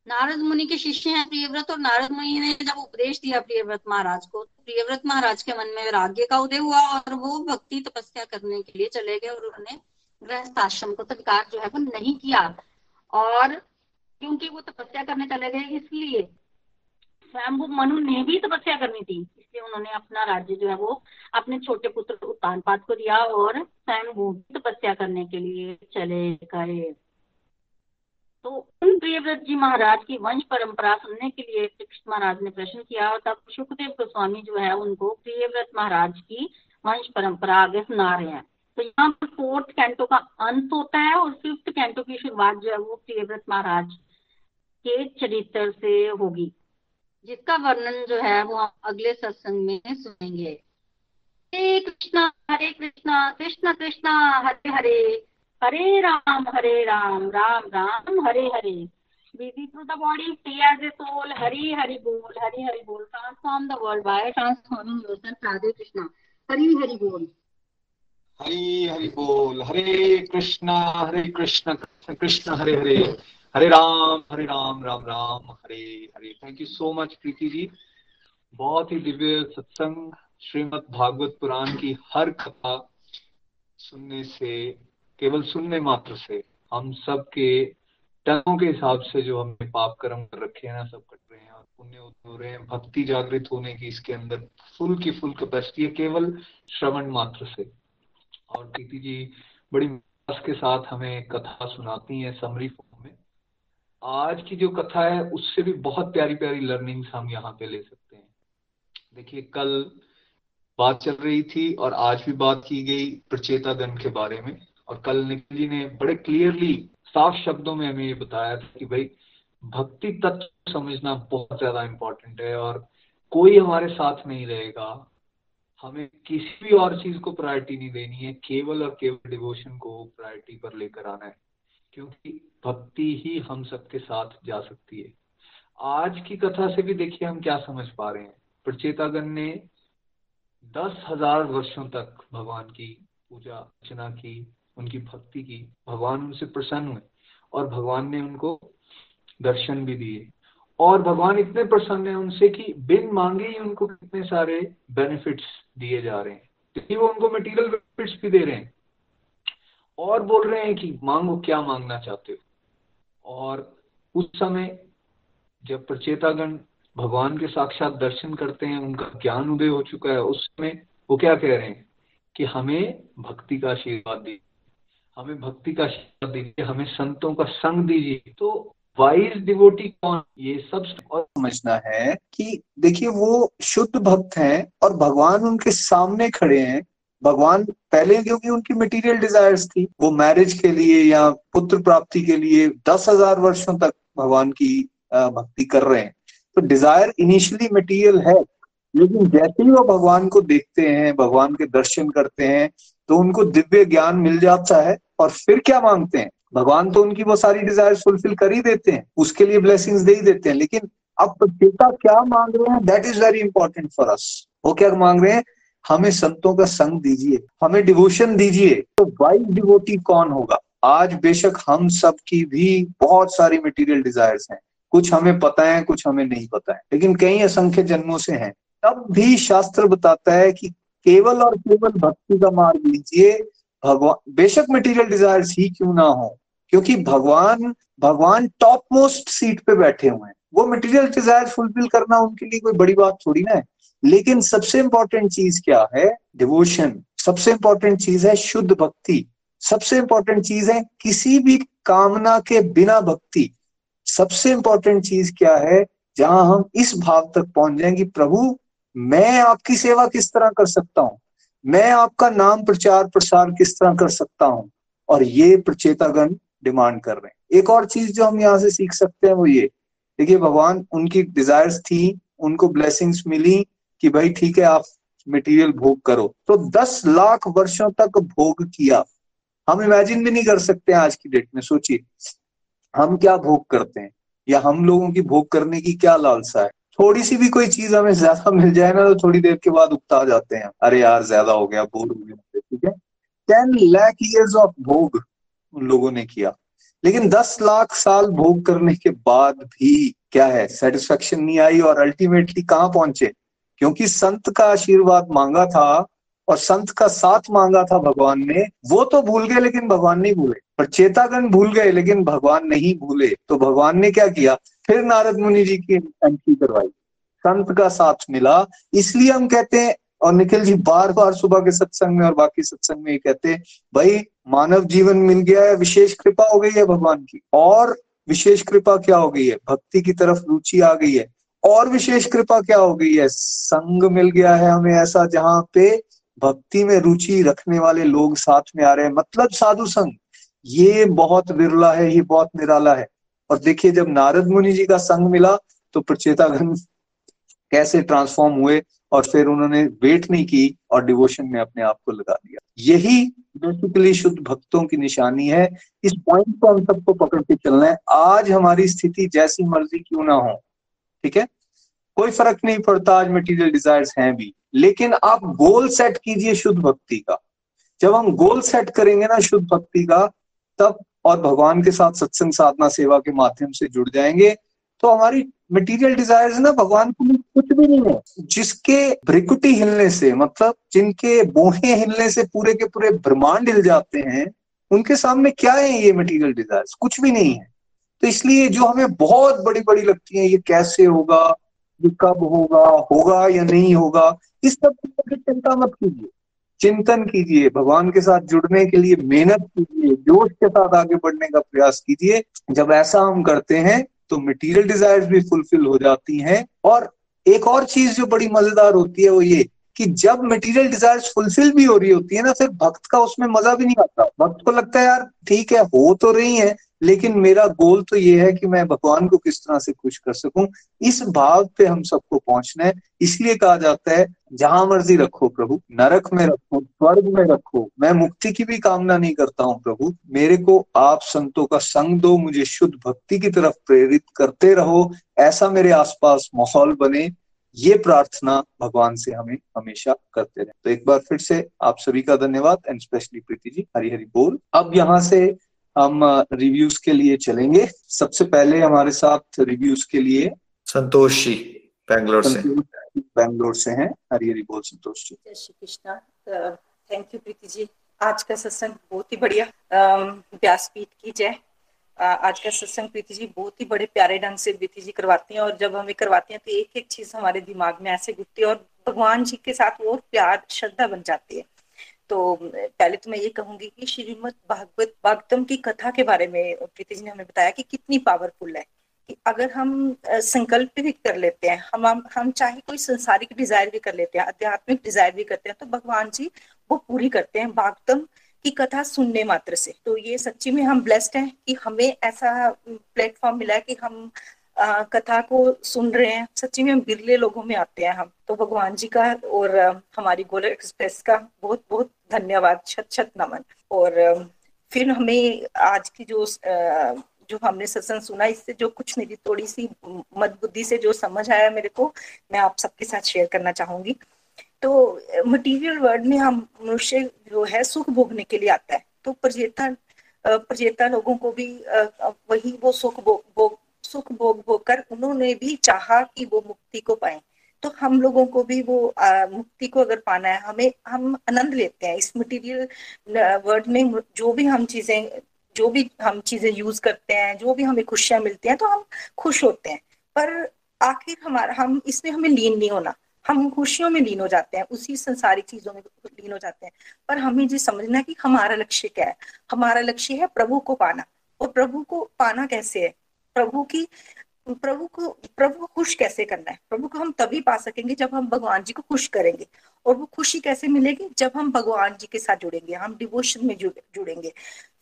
नारद मुनि के शिष्य हैं प्रियव्रत, और नारद मुनि ने जब उपदेश दिया प्रियव्रत महाराज को तो प्रियव्रत महाराज के मन में वैराग्य का उदय हुआ, और वो भक्ति तपस्या करने के लिए चले गए, और उन्होंने गृहस्थ आश्रम को स्वीकार जो है वो नहीं किया। और क्योंकि वो तपस्या करने चले गए, इसलिए स्वयं वो मनु ने भी तपस्या करनी थी। इसलिए उन्होंने अपना राज्य जो है वो अपने छोटे पुत्र उत्तानपाद को दिया, और स्वयं वो तपस्या करने के लिए चले गए। तो उन प्रियव्रत जी महाराज की वंश परंपरा सुनने के लिए कृष्ण महाराज ने प्रश्न किया और तब सुखदेव गोस्वामी जो है उनको प्रियव्रत महाराज की वंश परंपरा आगे सुना रहे हैं। तो यहाँ पर फोर्थ कैंटो का अंत होता है और फिफ्थ कैंटो की शुरुआत जो है वो प्रियव्रत महाराज के चरित्र से होगी, जिसका वर्णन जो है वो अगले सत्संग में सुनेंगे। Hare Krishna Hare Krishna, Krishna Krishna, Hare Hare. Hare Ram Hare Ram Ram Ram, Hare Hare. Busy through the body free as a soul, Hari, Hari बोल, हरी, हरि बोल। Transform the world by transforming your Radhe Krishna Hari, Hari बोल। हरी, हरि बोल। Hare Krishna Hare Krishna Krishna Hare Hare. Hare Ram Hare Ram Ram Ram, Hare Hare. Thank you so much Preeti ji. बहुत ही दिव्य सत्संग, श्रीमद् भागवत पुराण की हर कथा सुनने से केवल सुनने मात्र से, हम सब के टनों के हिसाब से जो हमने पाप कर्म कर रखे हैं ना, सब कट रहे हैं, और पुण्य हो रहे हैं, भक्ति जागृत होने की इसके अंदर फुल की फुल कैपेसिटी है केवल श्रवण मात्र से। और प्रीति जी, बड़ी के साथ हमें कथा सुनाती हैं समरी फॉर्म में। आज की जो कथा है, उससे भी बहुत प्यारी प्यारी लर्निंग्स हम यहाँ पे ले सकते हैं। देखिए, कल बात चल रही थी और आज भी बात की गई प्रचेता गण के बारे में। और कल निखिल जी ने बड़े क्लियरली साफ़ शब्दों में हमें ये बताया था कि भाई, भक्ति तत्व समझना बहुत ज़्यादा इम्पोर्टेंट है और कोई हमारे साथ नहीं रहेगा। हमें किसी भी और चीज़ को प्रायोरिटी नहीं देनी है, केवल और केवल डिवोशन को प्रायोरिटी पर लेकर आना है। क्योंकि भक्ति ही हम सबके साथ जा सकती है। आज की कथा से भी देखिए हम क्या समझ पा रहे हैं। प्रचेतागन ने दस हज़ार वर्षों तक भगवान की पूजा अर्चना की उनकी भक्ति की। भगवान उनसे प्रसन्न हुए और भगवान ने उनको दर्शन भी दिए। और भगवान इतने प्रसन्न है उनसे कि बिन मांगे ही उनको कितने सारे बेनिफिट्स दिए जा रहे हैं। क्योंकि वो उनको मटेरियल बेनिफिट्स भी दे रहे हैं। और बोल रहे हैं कि मांगो, क्या मांगना चाहते हो? और उस समय जब प्रचेतागण भगवान के साक्षात दर्शन करते हैं, उनका ज्ञान उदय हो चुका है, उस समय वो क्या कह रहे हैं कि हमें भक्ति का आशीर्वाद दीजिए। हमें भक्ति का आशीर्वाद दीजिए, हमें संतों का संग दीजिए। तो वाइज डिवोटी कौन? ये सब और समझना है कि देखिए, वो शुद्ध भक्त हैं और भगवान उनके सामने खड़े हैं। भगवान पहले क्योंकि उनकी मटेरियल डिजायर्स थी, वो मैरिज के लिए या पुत्र प्राप्ति के लिए दस हज़ार वर्षों तक भगवान की भक्ति कर रहे हैं। तो डिज़ायर इनिशियली मटेरियल है, लेकिन जैसे ही वो भगवान को देखते हैं, भगवान के दर्शन करते हैं तो उनको दिव्य ज्ञान मिल जाता है। और फिर क्या मांगते हैं? भगवान तो उनकी वो सारी डिज़ायर फुलफिल कर ही देते हैं, उसके लिए ब्लेसिंग्स दे ही देते हैं, लेकिन अब पिता क्या मांग रहे हैं? That is very important for us वो क्या मांग रहे हैं? हमें संतों का संग दीजिए, हमें डिवोशन दीजिए तो वाइज डिवोटी कौन होगा? आज बेशक हम सब की भी बहुत सारी मटेरियल डिजायर्स हैं। कुछ हमें पता है, कुछ हमें नहीं पता है। लेकिन कई असंख्य जन्मों से हैं। तब भी शास्त्र बताता है कि केवल और केवल भक्ति का मार्ग लीजिए भगवान, बेशक मटेरियल डिजायर्स ही क्यों ना हो, क्योंकि भगवान भगवान टॉप मोस्ट सीट पे बैठे हुए हैं। वो मटेरियल डिज़ायर फुलफिल करना उनके लिए कोई बड़ी बात थोड़ी ना है। लेकिन सबसे इंपॉर्टेंट चीज़ क्या है? डिवोशन सबसे इंपॉर्टेंट चीज़ है शुद्ध भक्ति। सबसे इंपॉर्टेंट चीज़ है किसी भी कामना के बिना भक्ति। सबसे इंपॉर्टेंट चीज़ क्या है? जहाँ हम इस भाव तक पहुँच जाएँगे प्रभु, मैं आपकी सेवा किस तरह कर सकता हूँ? मैं आपका नाम प्रचार प्रसार किस तरह कर सकता हूँ? और ये प्रचेतागण डिमांड कर रहे हैं। एक और चीज़ जो हम यहाँ से सीख सकते हैं वो ये, देखिए भगवान उनकी डिजायर्स थी, उनको ब्लेसिंग्स मिली कि भाई ठीक है, आप मटेरियल भोग करो। तो दस लाख वर्षों तक भोग किया। हम इमेजिन भी नहीं कर सकते आज की डेट में, सोचिए। हम क्या भोग करते हैं? या हम लोगों की भोग करने की क्या लालसा है? थोड़ी सी भी कोई चीज़ हमें ज़्यादा मिल जाए ना तो थोड़ी देर के बाद उगता जाते हैं। अरे यार, ज़्यादा हो गया, बोर हो गया, ठीक है? टेन लैख ईयर्स ऑफ़ भोग उन लोगों ने किया। लेकिन दस लाख साल भोग करने के बाद भी क्या है? सेटिस्फेक्शन नहीं आई और अल्टीमेटली कहाँ पहुँचे? क्योंकि संत का आशीर्वाद मांगा था और संत का साथ मांगा था भगवान ने, वो तो भूल गए लेकिन भगवान नहीं भूले। पर चेतागन भूल गए लेकिन भगवान नहीं भूले। तो भगवान ने क्या किया? फिर नारद मुनि जी की एंट्री करवाई। संत का साथ मिला। इसलिए हम कहते हैं, और निखिल जी बार बार सुबह के सत्संग में और बाकी सत्संग में ये कहते हैं, भाई, मानव जीवन मिल गया है, विशेष कृपा हो गई है भगवान की। और विशेष कृपा क्या हो गई है? भक्ति की तरफ़ रुचि आ गई है। और विशेष कृपा क्या हो गई है? संग मिल गया है हमें ऐसा जहाँ पे भक्ति में रुचि रखने वाले लोग साथ में आ रहे हैं। मतलब साधु संघ, ये बहुत विरला है, ये बहुत निराला है। और देखिए, जब नारद मुनि जी का संग मिला तो प्रचेतागण कैसे ट्रांसफॉर्म हुए और फिर उन्होंने वेट नहीं की और डिवोशन में अपने आप को लगा दिया। यही बेसिकली शुद्ध भक्तों की निशानी है। इस पॉइंट को हम सबको पकड़ के चलना है। आज हमारी स्थिति जैसी मर्ज़ी क्यों ना हो, ठीक है? कोई फ़र्क नहीं पड़ता, आज मटेरियल डिजायर्स हैं भी। लेकिन आप गोल सेट कीजिए शुद्ध भक्ति का। जब हम गोल सेट करेंगे ना शुद्ध भक्ति का, तब और भगवान के साथ सत्संग साधना सेवा के माध्यम से जुड़ जाएँगे। तो हमारी मटेरियल डिजायर्स ना भगवान को कुछ भी नहीं है। जिसके भ्रिकुटी हिलने से मतलब जिनके बोहे हिलने से पूरे के पूरे ब्रह्मांड हिल जाते हैं, उनके सामने क्या है ये मटेरियल डिजायर्स कुछ भी नहीं है। तो इसलिए जो हमें बहुत बड़ी बड़ी लगती है, ये कैसे होगा? कब होगा होगा या नहीं होगा, इस सब चीज़ों की चिंता मत कीजिए। चिंतन कीजिए, भगवान के साथ जुड़ने के लिए मेहनत कीजिए, जोश के साथ आगे बढ़ने का प्रयास कीजिए। जब ऐसा हम करते हैं तो मटेरियल डिजायर्स भी फुलफिल हो जाती हैं। और एक और चीज़ जो बड़ी मज़ेदार होती है वो ये कि जब मटेरियल डिजायर्स फुलफिल भी हो रही होती है ना, फिर भक्त का उसमें मज़ा भी नहीं आता। भक्त को लगता है, यार, ठीक है, हो तो रही है लेकिन मेरा गोल तो ये है कि मैं भगवान को किस तरह से खुश कर सकूँ, इस भाव पे हम सबको पहुँचना है। इसलिए कहा जाता है, जहाँ मर्ज़ी रखो प्रभु, नरक में रखो, स्वर्ग में रखो। मैं मुक्ति की भी कामना नहीं करता हूँ प्रभु। मेरे को आप संतों का संग दो, मुझे शुद्ध भक्ति की तरफ़ प्रेरित करते रहो। ऐसा मेरे आसपास माहौल बने। ये प्रार्थना भगवान से हमें हमेशा करते रहे। तो एक बार फिर से आप सभी का धन्यवाद, एंड स्पेशली प्रीति जी हरी हरी बोल। अब यहाँ से हम रिव्यूज़ के लिए चलेंगे। सबसे पहले हमारे साथ रिव्यूज़ के लिए संतोष जी बैंगलोर से। बैंगलोर से हैं। हरी हरी बोल संतोष जी। जय Shri Krishna. Thank you Preeti ji. आज का सत्संग बहुत ही बढ़िया। व्यासपीठ की जय। आज का सत्संग प्रीति जी बहुत ही बड़े प्यारे ढंग से प्रीति जी करवाती हैं और जब हमें करवाती हैं तो एक एक चीज़ हमारे दिमाग में ऐसे घुटती है और भगवान जी के साथ वो प्यार श्रद्धा बन जाती है। तो पहले तो मैं ये कहूँगी कि श्रीमद भागवत भागवतम की कथा के बारे में प्रीति जी ने हमें बताया कि कितनी पावरफुल है। कि अगर हम संकल्प भी कर लेते हैं हम हम, चाहे कोई संसारिक डिज़ायर भी कर लेते हैं आध्यात्मिक डिज़ायर भी करते हैं तो भगवान जी वो पूरी करते हैं भागवतम की कथा सुनने मात्र से। तो ये सच्ची में हम ब्लेस्ड हैं कि हमें ऐसा प्लेटफॉर्म मिला है कि हम कथा को सुन रहे हैं। सच्ची में हम बिरले लोगों में आते हैं हम। तो भगवान जी का और हमारी गोलक एक्सप्रेस का बहुत बहुत धन्यवाद। छत छत नमन। और फिर हमें आज की जो जो हमने सत्संग सुना, इससे जो कुछ मेरी थोड़ी सी मद बुद्धि से जो समझ आया मेरे को, मैं आप सबके साथ शेयर करना चाहूँगी। तो मटेरियल वर्ल्ड में हम मनुष्य जो है, सुख भोगने के लिए आता है। तो प्रजेता प्रजेता लोगों को भी वही वो सुख भोग सुख भोग भोग कर उन्होंने भी चाहा कि वो मुक्ति को पाए। तो हम लोगों को भी वो आ, मुक्ति को अगर पाना है हमें हम आनंद लेते हैं। इस मटेरियल वर्ल्ड में जो भी हम चीज़ें जो भी हम चीज़ें यूज़ करते हैं जो भी हमें खुशियाँ मिलती हैं तो हम खुश होते हैं। पर आखिर हमारा हम इसमें हमें लीन नहीं होना। हम खुशियों में लीन हो जाते हैं उसी संसारिक चीज़ों में लीन हो जाते हैं। पर हमें ये समझना है कि हमारा लक्ष्य क्या है? हमारा लक्ष्य है प्रभु को पाना। और प्रभु को पाना कैसे है? प्रभु की, प्रभु को प्रभु को खुश कैसे करना है? प्रभु को हम तभी पा सकेंगे जब हम भगवान जी को खुश करेंगे। और वो खुशी कैसे मिलेगी? जब हम भगवान जी के साथ जुड़ेंगे, हम डिवोशन में जुड़ेंगे।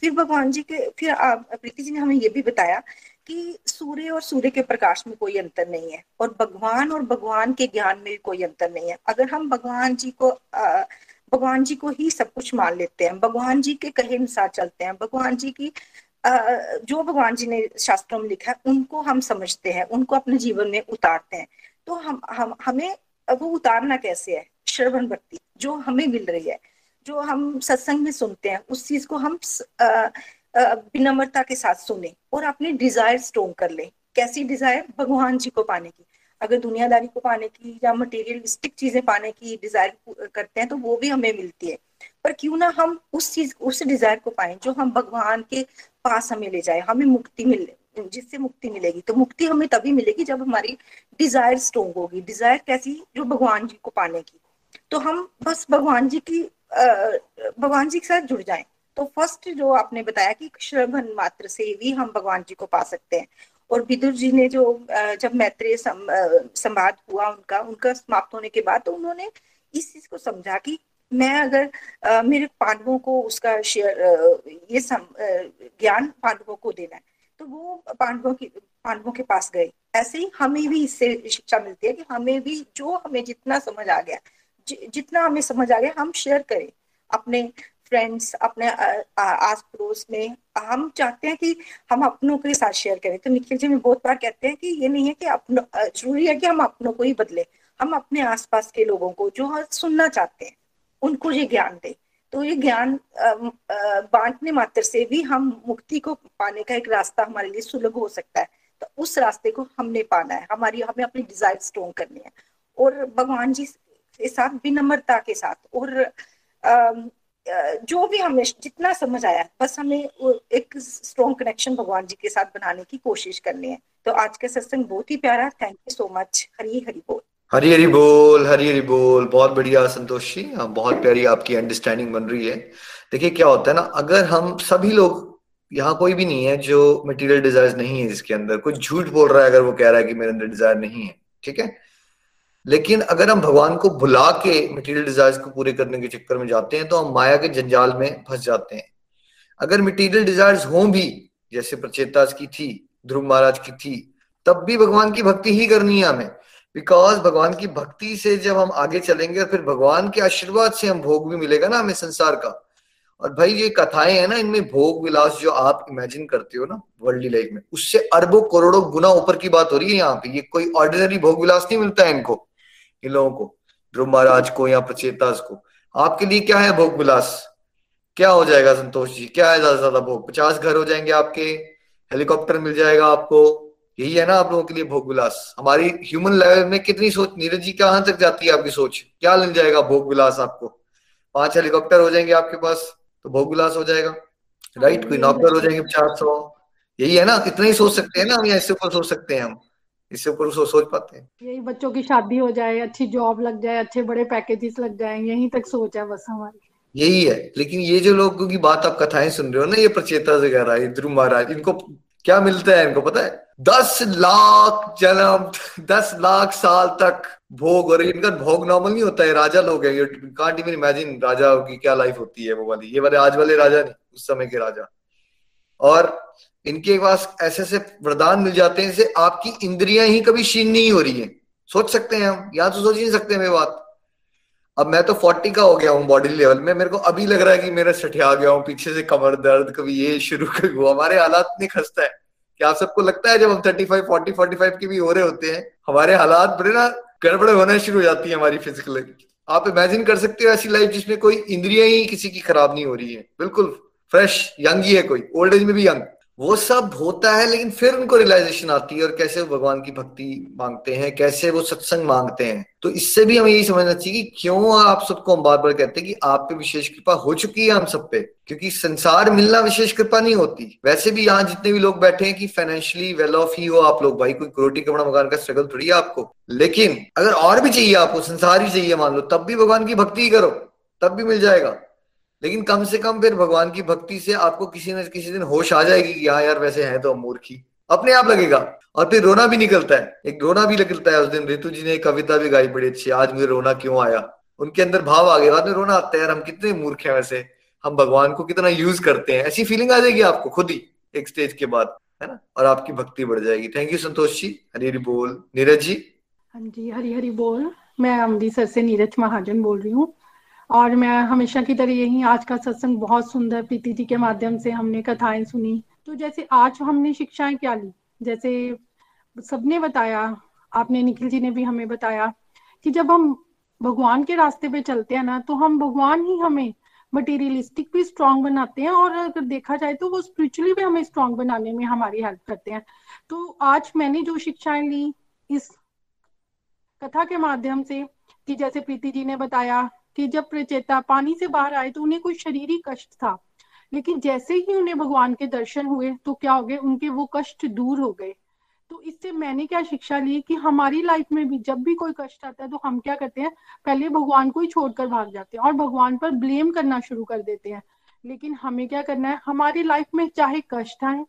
फिर भगवान जी के, फिर प्रीति जी ने हमें ये भी बताया कि सूर्य और सूर्य के प्रकाश में कोई अंतर नहीं है और भगवान और भगवान के ज्ञान में कोई अंतर नहीं है। अगर हम भगवान जी को भगवान जी को ही सब कुछ मान लेते हैं, भगवान जी के कहे अनुसार चलते हैं, भगवान जी की जो भगवान जी ने शास्त्रों में लिखा है, उनको हम समझते हैं, उनको अपने जीवन में उतारते हैं। तो हम हम, हमें वो उतारना कैसे है? श्रवण भक्ति, जो हमें मिल रही है, जो हम सत्संग में सुनते हैं, उस चीज़ को हम विनम्रता के साथ सुने और अपनी डिज़ायर स्ट्रोंग कर ले। कैसी डिज़ायर भगवान जी को पाने की। अगर दुनियादारी को पाने की या मटेरियलिस्टिक चीज़ें पाने की डिज़ायर करते हैं तो वो भी हमें मिलती है। पर क्यों ना हम उस चीज़, उस डिज़ायर को पाए, जो हम भगवान के पास हमें ले जाए, हमें मुक्ति मिले, जिससे मुक्ति मिलेगी। तो मुक्ति हमें तभी मिलेगी जब हमारी डिज़ायर स्ट्रोंग होगी। डिज़ायर कैसी? जो भगवान जी को पाने की। तो हम बस भगवान जी की भगवान जी के साथ जुड़ जाए। तो फ़र्स्ट जो आपने बताया कि श्रवण मात्र से भी हम भगवान जी को पा सकते हैं। और विदुर जी ने जो जब मैत्रेय संवाद हुआ उनका उनका समाप्त होने के बाद तो उन्होंने इस चीज़ को समझा कि मैं अगर आ, मेरे पांडवों को उसका शेयर ये ज्ञान पांडवों को देना है तो वो पांडवों की पांडवों के पास गए। ऐसे ही हमें भी इससे शिक्षा मिलती है कि हमें भी जो हमें जितना समझ आ गया ज, जितना हमें समझ आ गया हम शेयर करें। अपने फ्रेंड्स अपने आस पड़ोस में हम चाहते हैं कि हम अपनों के साथ शेयर करें। तो निखिल जी में बहुत बार कहते हैं कि ये नहीं है कि अपनों ज़रूरी है कि हम अपनों को ही बदले। हम अपने आसपास के लोगों को जो सुनना चाहते हैं। उनको ये ज्ञान दे। तो ये ज्ञान बांटने मात्र से भी हम मुक्ति को पाने का एक रास्ता हमारे लिए सुलभ हो सकता है। तो उस रास्ते को हमने पाना है। हमारी, हमें अपनी डिज़ायर स्ट्रोंग करनी है। और भगवान जी के साथ, विनम्रता के साथ और जो भी हमें जितना समझ आया, बस हमें एक स्ट्रॉन्ग कनेक्शन भगवान जी के साथ बनाने की कोशिश करनी है। तो आज का सत्संग बहुत ही प्यारा। Thank you so much Hari Hari बोल। हरी हरी बोल हरी हरी बोल। बहुत बढ़िया संतोष। जी हाँ, बहुत प्यारी आपकी अंडरस्टैंडिंग बन रही है। देखिए क्या होता है ना अगर हम सभी लोग यहाँ कोई भी नहीं है जो मटेरियल डिज़ायर नहीं है जिसके अंदर। कोई झूठ बोल रहा है अगर वो कह रहा है कि मेरे अंदर डिज़ायर नहीं है ठीक है? लेकिन अगर हम भगवान को भुला के मटेरियल डिजायर्स को पूरे करने के चक्कर में जाते हैं तो हम माया के जंजाल में फंस जाते हैं। अगर मटेरियल डिजायर्स हों भी जैसे प्रचेताज की थी ध्रुव महाराज की थी तब भी भगवान की भक्ति ही करनी है हमें। बिकॉज़ भगवान की भक्ति से जब हम आगे चलेंगे फिर भगवान के आशीर्वाद से हम भोग भी मिलेगा ना हमें संसार का। और भाई ये कथाएँ हैं ना, इनमें भोग विलास जो आप इमेजिन करते हो ना वर्ल्ड लाइफ में, उससे अरबों करोड़ों गुना ऊपर की बात हो रही है यहाँ पे। ये कोई ऑर्डिनरी भोग विलास नहीं मिलता है इनको, इन लोगों को, ध्रुव महाराज को या प्रचेताज को। आपके लिए क्या है भोग विलास? क्या हो जाएगा संतोष जी? क्या है ज़्यादा ज़्यादा भोग? पचास घर हो जाएँगे आपके, हेलीकॉप्टर मिल जाएगा आपको यही है ना आप लोगों के लिए भोग विलास। हमारी ह्यूमन लेवल में कितनी सोच नीरज जी कहाँ तक जाती है आपकी सोच? क्या मिल जाएगा भोग विलास आपको? पाँच हेलीकॉप्टर हो जाएँगे आपके पास तो भोग विलास हो जाएगा। राइट कोई नौकर हो जाएँगे पचास सौ। यही है ना कितना ही सोच सकते हैं ना हम इससे ऊपर सोच सकते हैं हम। इससे ऊपर उसको सोच पाते हैं। यही बच्चों की शादी हो जाए अच्छी जॉब लग जाए अच्छे बड़े पैकेजेस लग जाए यहीं तक सोच है बस हमारी। यही है लेकिन ये जो लोगों की बात आप कथाएँ सुन रहे हो ना ये प्रचेता वगैरह ध्रुव महाराज इनको क्या मिलता है इनको पता है? दस लाख जन्म, दस लाख साल तक भोग, और इनका भोग नॉर्मल नहीं होता है, राजा लोग हैं। यू कांट इवन इमेजिन राजा की क्या लाइफ होती है, वो वाली। ये वाले, आज वाले राजा नहीं, उस समय के राजा। और इनके पास ऐसे ऐसे वरदान मिल जाते हैं, जैसे आपकी इंद्रियाँ ही कभी क्षीण नहीं हो रही है। सोच सकते हैं हम यहाँ तो सोच ही नहीं सकते हमें बात। अब मैं तो फोर्टी का हो गया हूँ बॉडी लेवल में। मेरे को अभी लग रहा है कि मेरा सठिया गया हूँ, पीछे से कमर दर्द, कभी ये शुरू, कभी हमारे हालात नहीं खसता है क्या आप सबको लगता है जब हम thirty five forty forty five के भी हो रहे होते हैं, हमारे हालात बड़े ना गड़बड़े होना शुरू हो जाती है हमारी फ़िज़िकल आप इमेजिन कर सकते हो ऐसी लाइफ जिसमें कोई इंद्रिया ही किसी की खराब नहीं हो रही है। बिल्कुल फ्रेश यंग ही है कोई। ओल्ड एज में भी यंग वो सब होता है, लेकिन फिर उनको रियलाइजेशन आती है और कैसे वो भगवान की भक्ति मांगते हैं, कैसे वो सत्संग मांगते हैं। तो इससे भी हमें यही समझना चाहिए कि क्यों आप सबको हम बार बार कहते हैं कि आप पे विशेष कृपा हो चुकी है हम सब पे। क्योंकि संसार मिलना विशेष कृपा नहीं होती। वैसे भी यहाँ जितने भी लोग बैठे हैं कि फाइनेंशियली वेल ऑफ़ ही हो आप लोग भाई, कोई करोटी कपड़ा मकान का स्ट्रगल थोड़ी है आपको। लेकिन अगर और भी चाहिए आपको, संसार ही चाहिए मान लो, तब भी भगवान की भक्ति ही करो, तब भी मिल जाएगा। लेकिन कम से कम फिर भगवान की भक्ति से आपको किसी न किसी दिन होश आ जाएगी कि हाँ यार, वैसे है तो मूर्खी अपने आप लगेगा। और फिर रोना भी निकलता है। एक रोना भी निकलता है उस दिन। ऋतु जी ने कविता भी गाई बड़ी अच्छी। आज मुझे रोना क्यों आया? उनके अंदर भाव आ गया। बाद में रोना आता है, यार, हम कितने मूर्ख हैं वैसे। हम भगवान को कितना यूज़ करते हैं। ऐसी फीलिंग आ जाएगी आपको, खुद ही, एक स्टेज के बाद, है ना? और आपकी भक्ति बढ़ जाएगी। Thank you Santosh ji. हरी हरी बोल। नीरज जी? हाँ जी, हरी हरी बोल। मैं अमृतसर से नीरज महाजन बोल रही हूँ। और मैं हमेशा की तरह यही आज का सत्संग बहुत सुंदर प्रीति जी के माध्यम से हमने कथाएँ सुनी। तो जैसे आज हमने शिक्षाएँ क्या ली? जैसे सबने बताया, आपने निखिल जी ने भी हमें बताया कि जब हम भगवान के रास्ते पे चलते हैं ना तो हम भगवान ही हमें मटेरियलिस्टिक भी स्ट्रांग बनाते हैं और अगर देखा जाए तो वो स्पिरिचुअली भी हमें स्ट्रांग बनाने में हमारी हेल्प करते हैं। तो आज मैंने जो शिक्षाएँ ली इस कथा के माध्यम से कि जैसे प्रीति जी ने बताया कि जब प्रचेता पानी से बाहर आए तो उन्हें कोई शरीरी कष्ट था। लेकिन जैसे ही उन्हें भगवान के दर्शन हुए तो क्या हो गए? उनके वो कष्ट दूर हो गए। तो इससे मैंने क्या शिक्षा ली कि हमारी लाइफ में भी जब भी कोई कष्ट आता है तो हम क्या करते हैं? पहले भगवान को ही छोड़कर भाग जाते हैं और भगवान पर ब्लेम करना शुरू कर देते हैं। लेकिन हमें क्या करना है? हमारी लाइफ में चाहे कष्ट आए,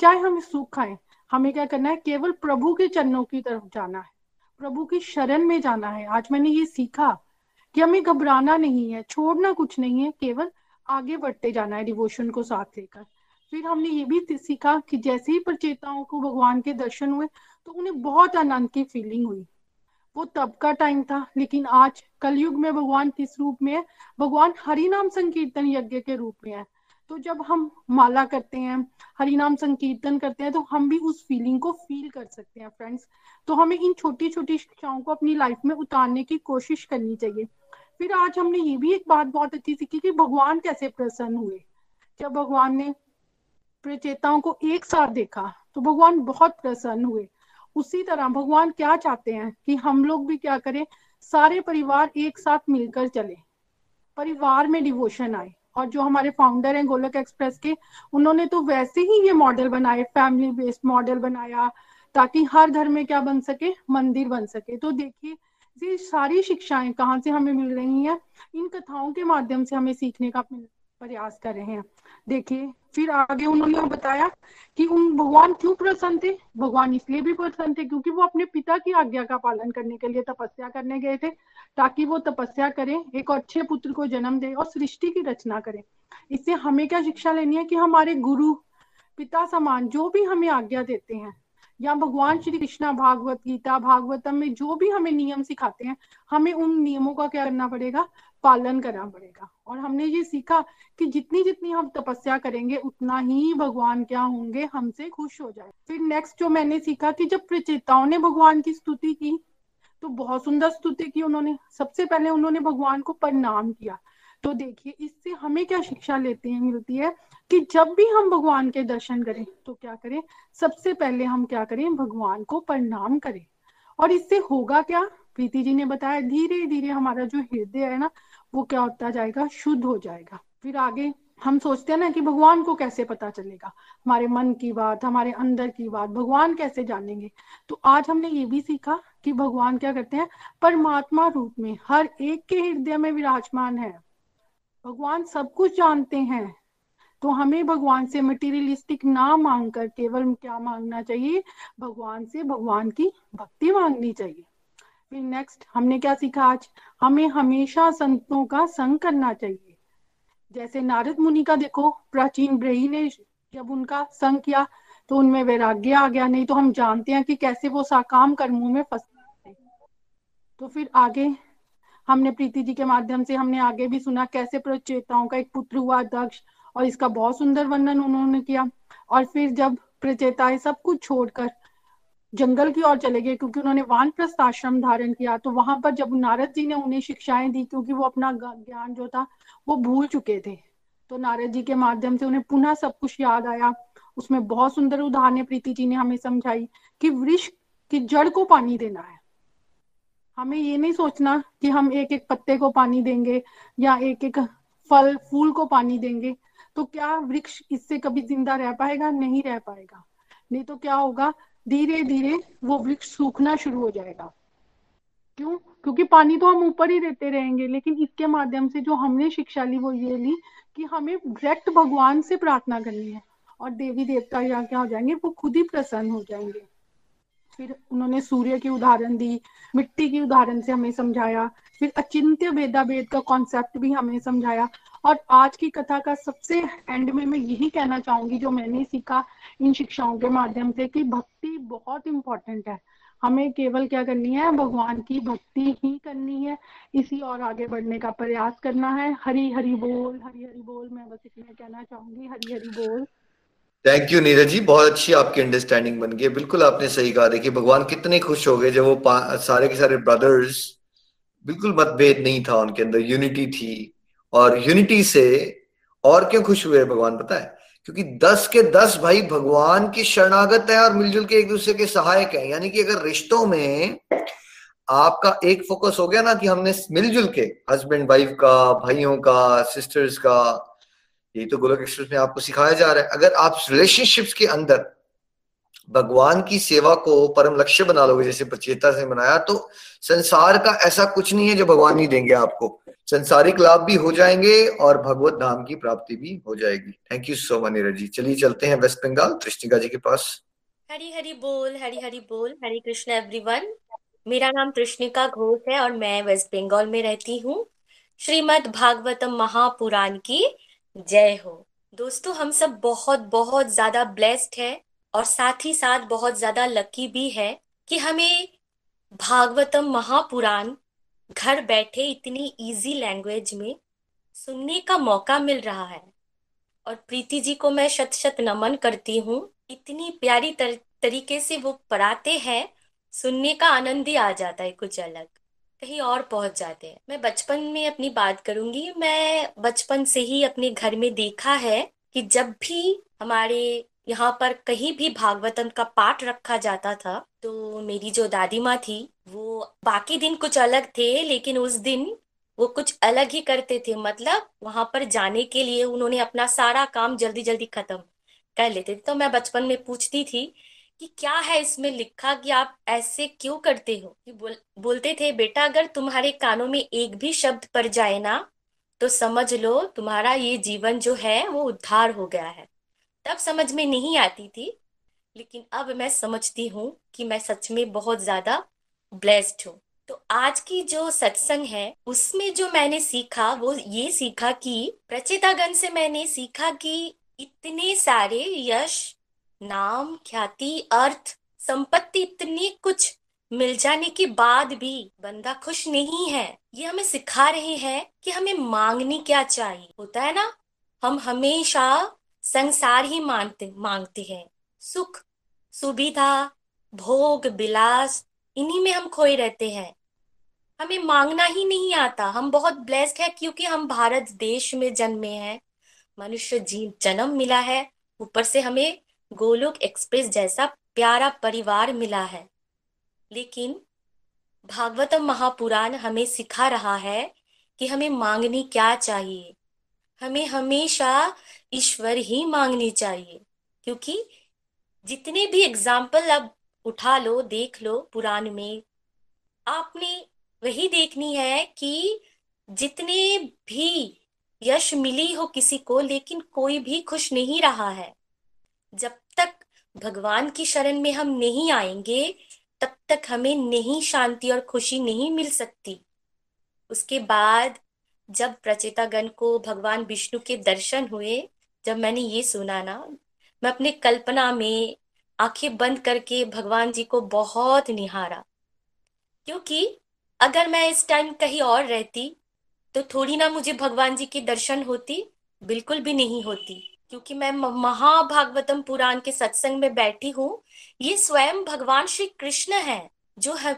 चाहे हम सुख आए, हमें क्या करना है? केवल प्रभु के चरणों की तरफ़ जाना है। प्रभु की शरण में जाना है। आज मैंने ये सीखा कि हमें घबराना नहीं है, छोड़ना कुछ नहीं है, केवल आगे बढ़ते जाना है डिवोशन को साथ लेकर। फिर हमने ये भी सीखा कि जैसे ही प्रचेताओं को भगवान के दर्शन हुए तो उन्हें बहुत आनंद की फीलिंग हुई। वो तब का टाइम था, लेकिन आज कलयुग में भगवान किस रूप में है? भगवान हरिनाम संकीर्तन यज्ञ के रूप में है। तो जब हम माला करते हैं हरि नाम संकीर्तन करते हैं तो हम भी उस फीलिंग को फील कर सकते हैं फ्रेंड्स तो हमें इन छोटी छोटी शिक्षाओं को अपनी लाइफ में उतारने की कोशिश करनी चाहिए। फिर आज हमने ये भी एक बात बहुत अच्छी सीखी कि भगवान कैसे प्रसन्न हुए। जब भगवान ने प्रचेताओं को एक साथ देखा तो भगवान बहुत प्रसन्न हुए। उसी तरह भगवान क्या चाहते हैं कि हम लोग भी क्या करें, सारे परिवार एक साथ मिलकर चले। परिवार में डिवोशन आए। और जो हमारे फाउंडर हैं गोलक एक्सप्रेस के, उन्होंने तो वैसे ही ये मॉडल बनाए फैमिली बेस्ड मॉडल बनाया, ताकि हर घर में क्या बन सके, मंदिर बन सके। तो देखिए ये सारी शिक्षाएँ कहाँ से हमें मिल रही हैं? इन कथाओं के माध्यम से हमें सीखने का प्रयास कर रहे हैं। देखिए, फिर आगे उन्होंने बताया कि उन, भगवान क्यों प्रसन्न थे? भगवान इसलिए भी प्रसन्न थे क्योंकि वो अपने पिता की आज्ञा का पालन करने के लिए तपस्या करने गए थे, ताकि वो तपस्या करें, एक अच्छे पुत्र को जन्म दे और सृष्टि की रचना करें। इससे हमें क्या शिक्षा लेनी है कि हमारे गुरु, पिता समान जो भी हमें आज्ञा देते हैं या भगवान श्री कृष्णा भागवत गीता, भागवतम में जो भी हमें नियम सिखाते हैं, हमें उन नियमों का क्या करना पड़ेगा? पालन करना पड़ेगा। और हमने ये सीखा कि जितनी जितनी हम तपस्या करेंगे, उतना ही भगवान क्या होंगे, हमसे खुश हो जाए फिर नेक्स्ट जो मैंने सीखा कि जब प्रचेताओं ने भगवान की स्तुति की तो बहुत सुंदर स्तुति की उन्होंने। सबसे पहले उन्होंने भगवान को प्रणाम किया। तो देखिए, इससे हमें क्या शिक्षा लेते हैं, मिलती है कि जब भी हम भगवान के दर्शन करें तो क्या करें? सबसे पहले हम क्या करें? भगवान को प्रणाम करें। और इससे होगा क्या? प्रीति जी ने बताया धीरे धीरे हमारा जो हृदय है ना, वो क्या होता जाएगा? शुद्ध हो जाएगा। फिर आगे हम सोचते हैं ना कि भगवान को कैसे पता चलेगा? हमारे मन की बात, हमारे अंदर की बात, भगवान कैसे जानेंगे? तो आज हमने ये भी सीखा कि भगवान क्या करते हैं? परमात्मा रूप में, हर एक के हृदय में विराजमान है। भगवान सब कुछ जानते हैं। तो हमें भगवान से मटेरियलिस्टिक ना मांग कर केवल क्या मांगना चाहिए? भगवान से भगवान की भक्ति मांगनी चाहिए। फिर नेक्स्ट हमने क्या सीखा आज? हमें हमेशा संतों का संग करना चाहिए। जैसे नारद मुनि का देखो, प्राचीन ब्रही ने जब उनका संग किया तो उनमें वैराग्य आ गया। नहीं तो हम जानते हैं कि कैसे वो साकाम कर्मों में फंस तो फिर आगे हमने प्रीति जी के माध्यम से हमने आगे भी सुना कैसे प्रचेताओं का एक पुत्र हुआ दक्ष और इसका बहुत सुंदर वर्णन उन्होंने किया। और फिर जब प्रचेताएँ सब कुछ छोड़कर जंगल की ओर चले गए, क्योंकि उन्होंने वानप्रस्थ आश्रम धारण किया तो वहाँ पर जब नारद जी ने उन्हें शिक्षाएँ दी, क्योंकि वो अपना ज्ञान जो था, वो भूल चुके थे तो नारद जी के माध्यम से उन्हें पुनः सब कुछ याद आया। उसमें बहुत सुंदर उदाहरण प्रीति जी ने हमें समझाई कि वृक्ष की जड़ को पानी देना है। हमें ये नहीं सोचना कि हम एक एक पत्ते को पानी देंगे या एक एक फल, फूल को पानी देंगे। तो क्या वृक्ष इससे कभी ज़िंदा रह पाएगा? नहीं रह पाएगा। नहीं तो क्या होगा? धीरे धीरे वो वृक्ष सूखना शुरू हो जाएगा। क्यों? क्योंकि पानी तो हम ऊपर ही देते रहेंगे, लेकिन इसके माध्यम से जो हमने शिक्षा ली, वो ये ली कि हमें डायरेक्ट भगवान से प्रार्थना करनी है और देवी देवता यहाँ क्या हो जाएँगे? वो खुद ही प्रसन्न हो जाएँगे। फिर उन्होंने सूर्य की उदाहरण दी, मिट्टी की उदाहरण से हमें समझाया, फिर अचिंत्य वेदा वेद का कॉन्सेप्ट भी हमें समझाया। और आज की कथा का सबसे एंड में मैं यही कहना चाहूँगी जो मैंने सीखा इन शिक्षाओं के माध्यम से कि भक्ति बहुत इंपॉर्टेंट है। हमें केवल क्या करनी है? भगवान की भक्ति ही करनी है। इसी और आगे बढ़ने का प्रयास करना है। हरी हरी बोल, हरी हरी बोल, मैं बस इतना कहना चाहूँगी। हरी हरी बोल। थैंक यू नीरज जी बहुत अच्छी आपकी अंडरस्टैंडिंग बन गई। बिल्कुल आपने सही कहा। देखिए, भगवान कितने खुश हो गए जब वो सारे के सारे ब्रदर्स बिल्कुल मतभेद नहीं था उनके अंदर। यूनिटी थी। और यूनिटी से और क्यों खुश हुए भगवान, पता है? क्योंकि दस के दस भाई भगवान की शरणागत है और मिलजुल के एक दूसरे के सहायक है। यानी कि अगर रिश्तों में आपका एक फोकस हो गया ना कि हमने मिलजुल के हस्बैंड वाइफ का, भाइयों का सिस्टर्स का ये तो गोलक एक्सप्रेस में आपको सिखाया जा रहा है। अगर आप रिलेशनशिप्स के अंदर भगवान की सेवा को परम लक्ष्य बना लोगे, जैसे प्रचेता से बनाया तो संसार का ऐसा कुछ नहीं है जो भगवान नहीं देंगे आपको। संसारिक लाभ भी हो जाएँगे और भगवत धाम की प्राप्ति भी हो जाएगी। थैंक यू सो मच जी चलिए चलते हैं वेस्ट बंगाल कृष्णिका जी के पास। हरी हरी बोल, हरी हरी बोल। हरी कृष्ण एवरीवन मेरा नाम कृष्णिका घोष है और मैं वेस्ट बंगाल में रहती हूँ। श्रीमद भागवतम महापुराण की जय हो। दोस्तों हम सब बहुत बहुत ज़्यादा ब्लेस्ड है और साथ ही साथ बहुत ज़्यादा लकी भी है कि हमें भागवतम महापुराण घर बैठे इतनी इजी लैंग्वेज में सुनने का मौका मिल रहा है। और प्रीति जी को मैं शत शत नमन करती हूँ। इतनी प्यारी तर, तरीके से वो पढ़ाते हैं सुनने का आनंद ही आ जाता है कुछ अलग। कहीं और पहुँच जाते हैं। मैं बचपन में अपनी बात करूँगी। मैं बचपन से ही अपने घर में देखा है कि जब भी हमारे यहाँ पर कहीं भी भागवतम का पाठ रखा जाता था तो मेरी जो दादी माँ थी, वो बाकी दिन कुछ अलग थे, लेकिन उस दिन वो कुछ अलग ही करते थे। मतलब वहाँ पर जाने के लिए उन्होंने अपना सारा काम जल्दी जल्दी खत्म कर लेते थे। तो मैं बचपन में पूछती थी कि क्या है इसमें लिखा कि आप ऐसे क्यों करते हो? कि बोल, बोलते थे बेटा अगर तुम्हारे कानों में एक भी शब्द पड़ जाए ना तो समझ लो तुम्हारा ये जीवन जो है वो उद्धार हो गया है। तब समझ में नहीं आती थी लेकिन अब मैं समझती हूँ कि मैं सच में बहुत ज़्यादा ब्लेस्ड हूँ। तो आज की जो सत्संग है उसमें जो मैंने सीखा वो ये सीखा कि प्रचेतागण से मैंने सीखा कि इतने सारे यश नाम, ख्याति, अर्थ, संपत्ति इतनी कुछ मिल जाने के बाद भी बंदा खुश नहीं है। ये हमें सिखा रहे हैं कि हमें मांगनी क्या चाहिए। होता है ना? हम हमेशा संसार ही मांगते मांगते हैं। सुख, सुविधा, भोग बिलास इन्हीं में हम खोए रहते हैं। हमें मांगना ही नहीं आता। हम बहुत ब्लेस्ड है क्योंकि हम भारत देश में जन्मे हैं। मनुष्य जी जन्म मिला है। ऊपर से हमें गोलोक एक्सप्रेस जैसा प्यारा परिवार मिला है। लेकिन भागवतम महापुराण हमें सिखा रहा है कि हमें मांगनी क्या चाहिए। हमें हमेशा ईश्वर ही मांगनी चाहिए, क्योंकि जितने भी एग्ज़ाम्पल अब उठा लो, देख लो पुराण में, आपने वही देखनी है कि जितने भी यश मिली हो किसी को, लेकिन कोई भी खुश नहीं रहा है। जब भगवान की शरण में हम नहीं आएँगे, तब तक हमें नहीं शांति और खुशी नहीं मिल सकती। उसके बाद जब प्रचेतागण को भगवान विष्णु के दर्शन हुए, जब मैंने ये सुना ना, मैं अपने कल्पना में आँखें बंद करके भगवान जी को बहुत निहारा। क्योंकि अगर मैं इस टाइम कहीं और रहती तो थोड़ी ना मुझे भगवान जी के दर्शन होती, बिल्कुल भी नहीं होती। क्योंकि मैं महाभागवतम पुराण के सत्संग में बैठी हूँ। ये स्वयं भगवान श्री कृष्ण है जो हम,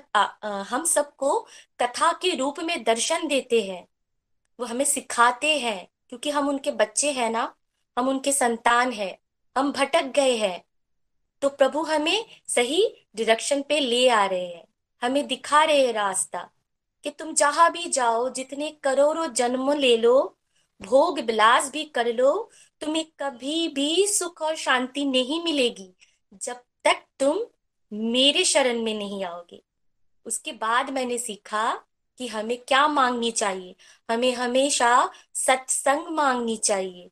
हम सबको कथा के रूप में दर्शन देते हैं। वो हमें सिखाते हैं क्योंकि हम उनके बच्चे हैं ना हम उनके संतान हैं हम भटक गए हैं। तो प्रभु हमें सही डिरेक्शन पे ले आ रहे हैं हमें दिखा रहे हैं रास्ता कि तुम जहाँ भी जाओ जितने करोड़ों जन्म ले लो भोग विलास भी कर लो तुम्हें कभी भी सुख और शांति नहीं मिलेगी जब तक तुम मेरे शरण में नहीं आओगे। उसके बाद मैंने सीखा कि हमें क्या मांगनी चाहिए। हमें हमेशा सत्संग मांगनी चाहिए।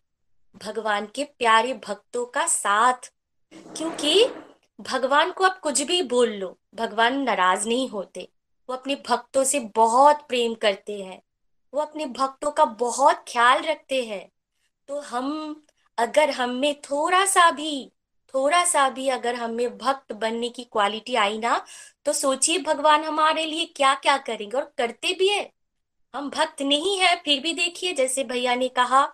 भगवान के प्यारे भक्तों का साथ। क्योंकि भगवान को आप कुछ भी बोल लो, भगवान नाराज़ नहीं होते। वो अपने भक्तों से बहुत प्रेम करते हैं। वो अपने भक्तों का बहुत ख्याल रखते हैं। तो हम, अगर हम में थोड़ा सा भी, थोड़ा सा भी अगर हमें भक्त बनने की क्वालिटी आई ना तो सोचिए भगवान हमारे लिए क्या क्या करेंगे और करते भी है। हम भक्त नहीं है, फिर भी देखिए, जैसे भैया ने कहा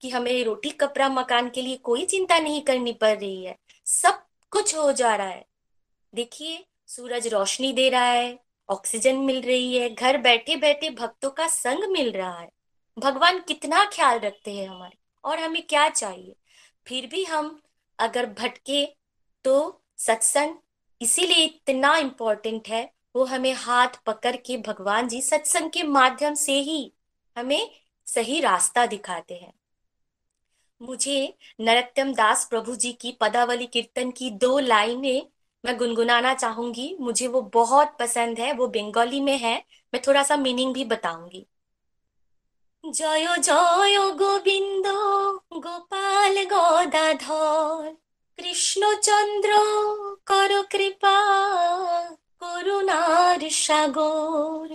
कि हमें रोटी, कपड़ा, मकान के लिए कोई चिंता नहीं करनी पड़ रही है। सब कुछ हो जा रहा है। देखिए, सूरज रोशनी दे रहा है, ऑक्सीजन मिल रही है, घर बैठे बैठे भक्तों का संग मिल रहा है। भगवान कितना ख्याल रखते हैं हमारे। और हमें क्या चाहिए? फिर भी हम अगर भटके तो सत्संग इसीलिए इतना इम्पोर्टेंट है। वो हमें हाथ पकड़ के भगवान जी सत्संग के माध्यम से ही हमें सही रास्ता दिखाते हैं। मुझे नरत्यम दास प्रभु जी की पदावली कीर्तन की दो लाइनें मैं गुनगुनाना चाहूँगी। मुझे वो बहुत पसंद है, वो बंगाली में है। मैं थोड़ा सा मीनिंग भी बताऊँगी। জয় জয় গোবিন্দ, গোপাল গদাধর। কৃষ্ণচন্দ্র, কর কৃপা, করুণার সাগর।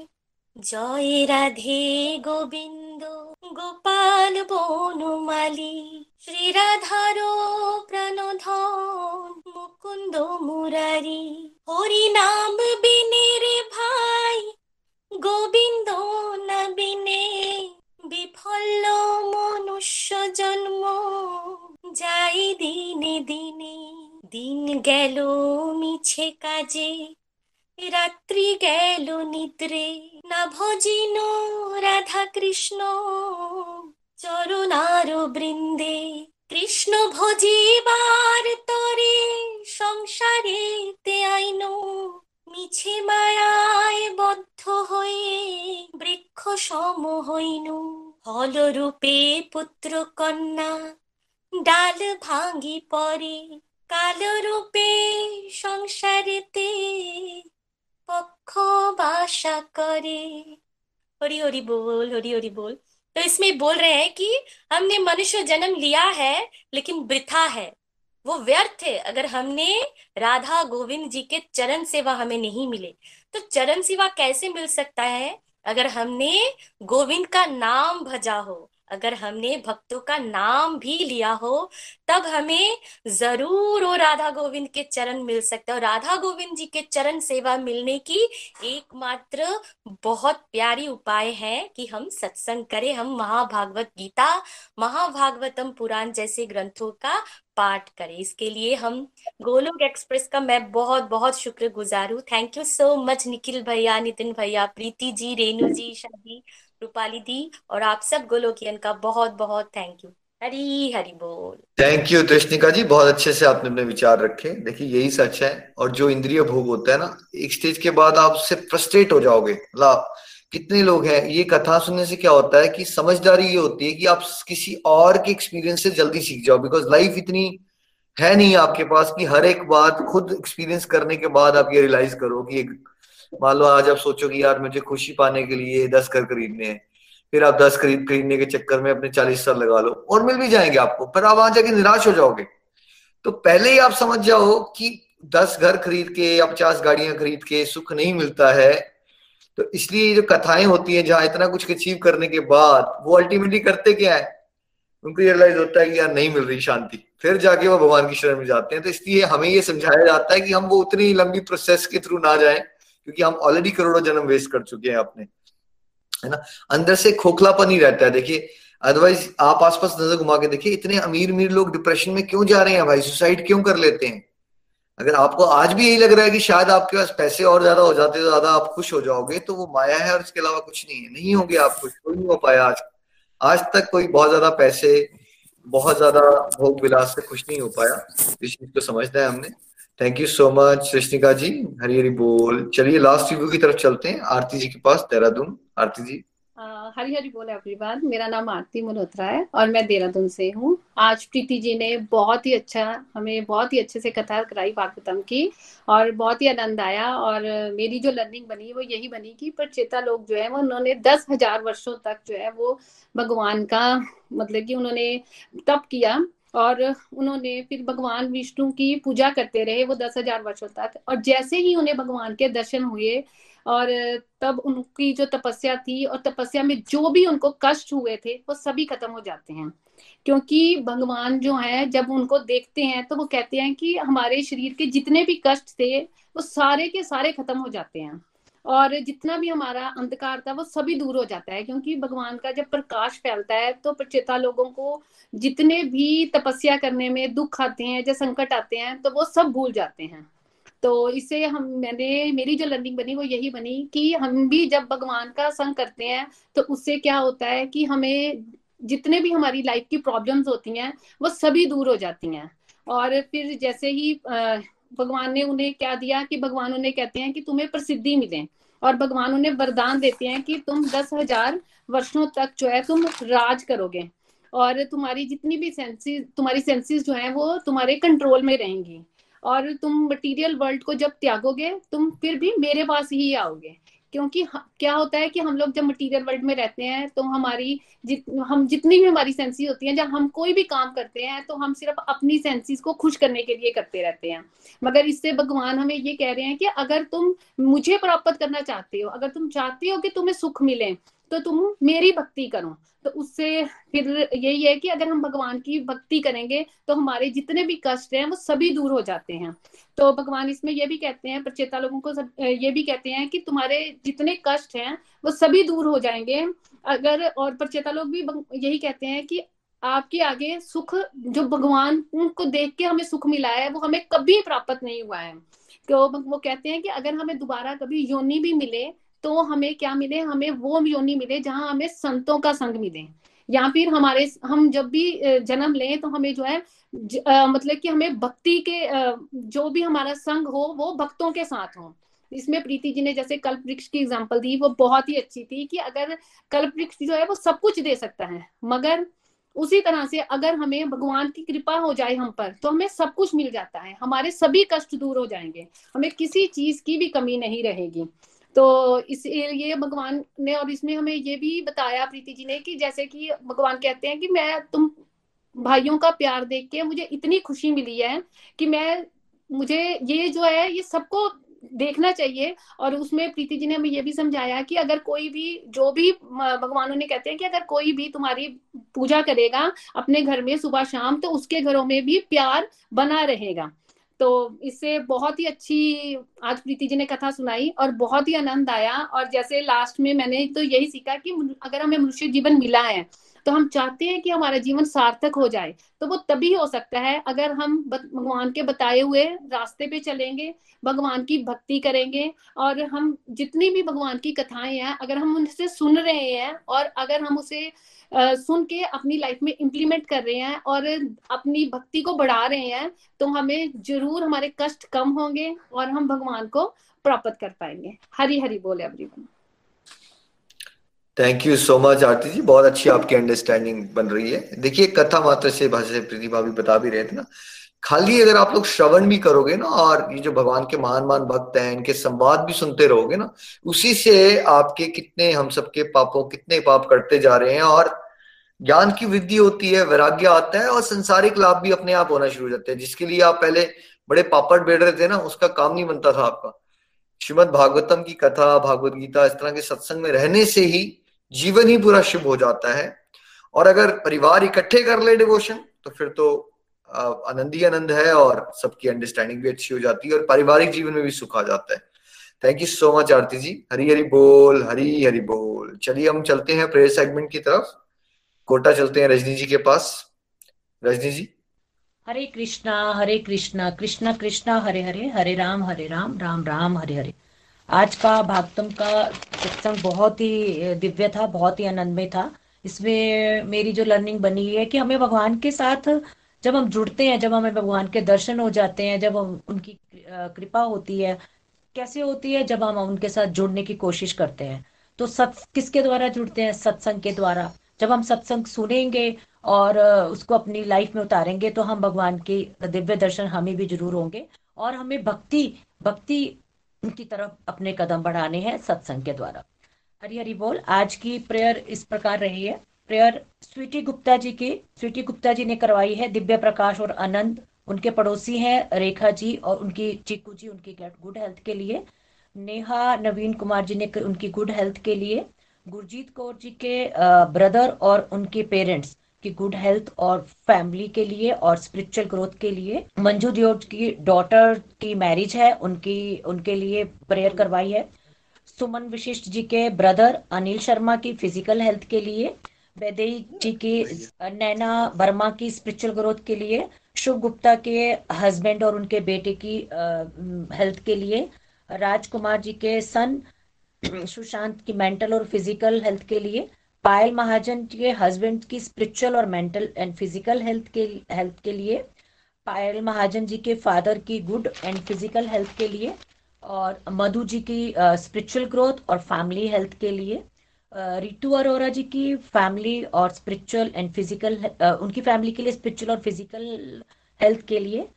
জয় রাধে গোবিন্দ, গোপাল বনমালী শ্রীরাধার প্রাণধন, মুকুন্দ মুরারি। হরি নাম গেল মিছে কাজে, রাত্রি গেল নিদ্রে, না ভজিন রাধা কৃষ্ণ চরণার বৃন্দে, কৃষ্ণ ভজিবার তরে সংসারে তে আইন, মিছে মায়ায় বদ্ধ হয়ে বৃক্ষ সম হইনু হল রূপে পুত্র কন্যা ডাল ভাঙ্গি পরে কালো রূপে সংসারেতে पक्ष बाशा करे हरी हरी बोल हरी हरी बोल तो इसमें बोल रहे हैं कि हमने मनुष्य जन्म लिया है लेकिन वृथा है वो व्यर्थ है अगर हमने राधा गोविंद जी के चरण सेवा हमें नहीं मिले तो चरण सेवा कैसे मिल सकता है अगर हमने गोविंद का नाम भजा हो अगर हमने भक्तों का नाम भी लिया हो, तब हमें ज़रूर वो राधा गोविंद के चरण मिल सकते और राधा गोविंद जी के चरण सेवा मिलने की एकमात्र बहुत प्यारी उपाय है कि हम सत्संग करें। हम महाभागवत गीता, महाभागवतम पुराण जैसे ग्रंथों का पाठ करें। इसके लिए हम गोलोक एक्सप्रेस का मैं बहुत बहुत शुक्र गुजार हूँ। Thank you so much Nikhil भैया, नितिन भैया, प्रीति जी, रेणु जी, शादी। रूपाली दी और आप सब गोलोकियन का बहुत बहुत थैंक यू हरी हरी बोल। थैंक यू कृष्णिका जी, बहुत अच्छे से आपने अपने विचार रखे। देखिए, यही सच है और जो इंद्रिय भोग होता है ना, एक स्टेज के बाद आप उससे फ्रस्ट्रेट हो जाओगे। मतलब कितने लोग हैं? ये कथा सुनने से क्या होता है कि समझदारी ये होती है कि आप किसी और के एक्सपीरियंस से जल्दी सीख जाओ बिकॉज़ लाइफ इतनी है नहीं आपके पास कि हर एक बात खुद एक्सपीरियंस करने के बाद आप ये रियलाइज़ करो कि मान लो आज आप सोचो कि यार मुझे खुशी पाने के लिए दस घर खरीदने हैं, फिर आप दस खरीद खरीदने के चक्कर में अपने चालीस साल लगा लो और मिल भी जाएँगे आपको, पर आप वहाँ जाके निराश हो जाओगे। तो पहले ही आप समझ जाओ कि दस घर खरीद के या पचास गाड़ियाँ खरीद के सुख नहीं मिलता है। तो इसलिए जो कथाएँ होती है जहाँ इतना कुछ अचीव करने के बाद वो अल्टीमेटली करते क्या है? उनको रियलाइज़ होता है कि यार नहीं मिल रही शांति। फिर जाके वो भगवान की शरण में जाते हैं। तो इसलिए हमें ये समझाया जाता है कि हम वो उतनी लंबी प्रोसेस के थ्रू ना जाएँ। क्योंकि हम ऑलरेडी करोड़ों जन्म वेस्ट कर चुके हैं अपने, है ना? अंदर से खोखलापन ही रहता है। देखिए अदरवाइज़ आप आसपास नज़र घुमा के देखिए, इतने अमीर अमीर लोग डिप्रेशन में क्यों जा रहे हैं भाई? सुसाइड क्यों कर लेते हैं? अगर आपको आज भी यही लग रहा है कि शायद आपके पास पैसे और ज़्यादा हो जाते तो ज़्यादा आप खुश हो जाओगे तो वो माया है और इसके अलावा कुछ नहीं है। नहीं होंगे आप खुश, कोई नहीं हो पाया आज। आज तक कोई बहुत ज़्यादा पैसे, बहुत ज़्यादा भोग विलास से खुश नहीं हो पाया। इस चीज़ को समझना है हमने। Thank you so much Rashnika ji Hari Hari बोल चलिए लास्ट रिव्यू की तरफ़ चलते हैं आरती जी के पास देहरादून आरती जी हरी हरी बोल एवरीवन मेरा नाम आरती मल्होत्रा है और मैं देहरादून से हूँ आज प्रीति जी ने बहुत ही अच्छा हमें बहुत ही अच्छे से कथा कराई भागवतम की और बहुत ही आनंद आया और मेरी जो लर्निंग बनी वो यही बनी कि पर चेता लोग जो है वो उन्होंने दस हज़ार वर्षों तक जो है वो भगवान का मतलब कि उन्होंने तप किया और उन्होंने फिर भगवान विष्णु की पूजा करते रहे, वो दस हज़ार वर्षों तक और जैसे ही उन्हें भगवान के दर्शन हुए और तब उनकी जो तपस्या थी और तपस्या में जो भी उनको कष्ट हुए थे, वो सभी खत्म हो जाते हैं। क्योंकि भगवान जो है, जब उनको देखते हैं तो वो कहते हैं कि हमारे शरीर के जितने भी कष्ट थे, वो सारे के सारे खत्म हो जाते हैं। और जितना भी हमारा अंधकार था, वो सभी दूर हो जाता है, क्योंकि भगवान का जब प्रकाश फैलता है तो प्रचेता लोगों को जितने भी तपस्या करने में दुख आते हैं या संकट आते हैं तो वो सब भूल जाते हैं। तो इससे हम, मैंने, मेरी जो लर्निंग बनी, वो यही बनी कि हम भी जब भगवान का संग करते हैं तो उससे क्या होता है कि हमें जितने भी हमारी लाइफ की प्रॉब्लम्स होती हैं, वो सभी दूर हो जाती हैं। और फिर जैसे ही भगवान ने उन्हें क्या दिया कि भगवान उन्हें कहते हैं कि तुम्हें प्रसिद्धि मिले। और भगवान उन्हें वरदान देते हैं कि तुम दस हज़ार वर्षों तक जो है तुम राज करोगे। और तुम्हारी जितनी भी सेंसेस तुम्हारी सेंसेस जो है वो तुम्हारे कंट्रोल में रहेंगी। और तुम मटेरियल वर्ल्ड को जब त्यागोगे, तुम फिर भी मेरे पास ही आओगे। क्योंकि क्या होता है कि हम लोग जब मटेरियल वर्ल्ड में रहते हैं तो हमारी जित, हम जितनी भी हमारी सेंसेस होती हैं, जब हम कोई भी काम करते हैं तो हम सिर्फ़ अपनी सेंसेस को खुश करने के लिए करते रहते हैं। मगर इससे भगवान हमें ये कह रहे हैं कि अगर तुम मुझे प्राप्त करना चाहते हो, अगर तुम चाहते हो कि तुम्हें सुख मिले तो तुम मेरी भक्ति करो। तो उससे फिर यही है कि अगर हम भगवान की भक्ति करेंगे तो हमारे जितने भी कष्ट हैं, वो सभी दूर हो जाते हैं। तो भगवान इसमें ये भी कहते हैं, प्रचेता लोगों को सब, ये भी कहते हैं कि तुम्हारे जितने कष्ट हैं, वो सभी दूर हो जाएँगे। अगर, और प्रचेता लोग भी यही कहते हैं कि आपके आगे सुख, जो भगवान उनको देख के हमें सुख मिला है, वो हमें कभी प्राप्त नहीं हुआ है। तो वो कहते हैं कि अगर हमें दोबारा कभी योनि भी मिले तो हमें क्या मिले? हमें वो योनि मिले जहाँ हमें संतों का संग मिले। या फिर हमारे हम जब भी जन्म लें तो हमें जो है ज, आ, मतलब कि हमें भक्ति के आ, जो भी हमारा संग हो वो भक्तों के साथ हो। इसमें प्रीति जी ने जैसे कल्प वृक्ष की एग्ज़ाम्पल दी वो बहुत ही अच्छी थी कि अगर कल्प वृक्ष जो है वो सब कुछ दे सकता है मगर उसी तरह से अगर हमें भगवान की कृपा हो जाए हम पर तो हमें सब कुछ मिल जाता है। हमारे सभी कष्ट दूर हो जाएँगे। हमें किसी चीज़ की भी कमी नहीं रहेगी। तो इसलिए भगवान ने और इसमें हमें ये भी बताया प्रीति जी ने कि जैसे कि भगवान कहते हैं कि मैं तुम भाइयों का प्यार देख के मुझे इतनी खुशी मिली है कि मैं, मुझे ये जो है, ये सबको देखना चाहिए। और उसमें प्रीति जी ने हमें ये भी समझाया कि अगर कोई भी, जो भी भगवानों ने कहते हैं कि अगर कोई भी तुम्हारी पूजा करेगा अपने घर में सुबह शाम तो उसके घरों में भी प्यार बना रहेगा। तो इससे बहुत ही अच्छी, आज प्रीति जी ने कथा सुनाई और बहुत ही आनंद आया। और जैसे लास्ट में मैंने तो यही सीखा कि अगर हमें मनुष्य जीवन मिला है तो हम चाहते हैं कि हमारा जीवन सार्थक हो जाए। तो वो तभी हो सकता है अगर हम भगवान के बताए हुए रास्ते पे चलेंगे, भगवान की भक्ति करेंगे, और हम जितनी भी भगवान की कथाएँ हैं, अगर हम उनसे सुन रहे हैं और अगर हम उसे सुन के अपनी लाइफ में इम्प्लीमेंट कर रहे हैं और अपनी भक्ति को बढ़ा रहे हैं तो हमें ज़रूर हमारे कष्ट कम होंगे और हम भगवान को प्राप्त कर पाएँगे। हरी हरी बोले everyone thank you so much Aarti ji. बहुत अच्छी आपकी अंडरस्टैंडिंग बन रही है। देखिए, कथा मात्र से भाषा से प्रतिभा भी बता भी रहे थे ना। खाली अगर आप लोग श्रवण भी करोगे ना, और ये जो भगवान के महान महान भक्त हैं, इनके संवाद भी सुनते रहोगे ना, उसी से आपके कितने, हम सबके पापों, कितने पाप करते जा रहे हैं, और ज्ञान की वृद्धि होती है, वैराग्य आता है, और संसारिक लाभ भी अपने आप होना शुरू हो जाते हैं। जिसके लिए आप पहले बड़े पापड़ बेड़ रहे थे ना, उसका काम नहीं बनता था आपका। श्रीमद भागवतम की कथा, भागवत गीता, इस तरह के सत्संग में रहने से ही जीवन ही पूरा शुभ हो जाता है। और अगर परिवार इकट्ठे कर ले डिवोशन तो फिर तो आनंद ही आनंद है और सबकी अंडरस्टैंडिंग भी अच्छी हो जाती है और पारिवारिक जीवन में भी सुख आ जाता है। Thank you so much Aarti ji. Hari Hari बोल, हरी हरी बोल। चलिए, हम चलते हैं प्रेयर सेगमेंट की तरफ़। कोटा चलते हैं रजनी जी के पास। रजनी जी। हरे कृष्णा हरे कृष्णा कृष्णा कृष्णा, हरे हरे हरे राम हरे राम राम राम, हरे हरे। आज का भागतम का सत्संग बहुत ही दिव्य था, बहुत ही आनंदमय था। इसमें मेरी जो लर्निंग बनी है कि हमें भगवान के साथ जब हम जुड़ते हैं, जब हमें भगवान के दर्शन हो जाते हैं, जब हम उनकी कृपा होती है, कैसे होती है? जब हम उनके साथ जुड़ने की कोशिश करते हैं। तो सत, किसके द्वारा जुड़ते हैं? सत्संग के द्वारा। जब हम सत्संग सुनेंगे और उसको अपनी लाइफ में उतारेंगे तो हम भगवान के दिव्य दर्शन हमें भी ज़रूर होंगे और हमें भक्ति भक्ति की तरफ़ अपने कदम बढ़ाने हैं सत्संग के द्वारा। हरी हरी बोल, आज की प्रेयर इस प्रकार रही है। प्रेयर स्वीटी गुप्ता जी की, स्वीटी गुप्ता जी ने करवाई है दिव्य प्रकाश और आनंद। उनके पड़ोसी हैं रेखा जी और उनकी चीकू जी, उनकी गुड हेल्थ के लिए। नेहा, नवीन कुमार जी ने उनकी गुड हेल्थ के लिए। गुरजीत कौर जी के ब्रदर और उनके पेरेंट्स की गुड हेल्थ और फैमिली के लिए और स्पिरिचुअल ग्रोथ के लिए। मंजू दियोट की डॉटर की मैरिज है, उनकी, उनके लिए प्रेयर करवाई है। सुमन विशिष्ट जी के ब्रदर अनिल शर्मा की फ़िज़िकल हेल्थ के लिए। वैदेही जी की नैना वर्मा की स्पिरिचुअल ग्रोथ के लिए शुभ गुप्ता के हस्बैंड और उनके बेटे की हेल्थ के लिए राजकुमार जी के सन सुशांत की मेंटल और फ़िज़िकल हेल्थ के लिए पायल महाजन के हस्बैंड की स्पिरिचुअल और मेंटल एंड फ़िज़िकल हेल्थ के हेल्थ के लिए पायल महाजन जी के फादर की गुड एंड फ़िज़िकल हेल्थ के लिए और मधु जी की स्पिरिचुअल ग्रोथ और फैमिली हेल्थ के लिए रितु अरोरा जी की फैमिली और स्पिरिचुअल एंड फ़िज़िकल उनकी फैमिली के लिए स्पिरिचुअल और फ़िज़िकल हेल्थ के लिए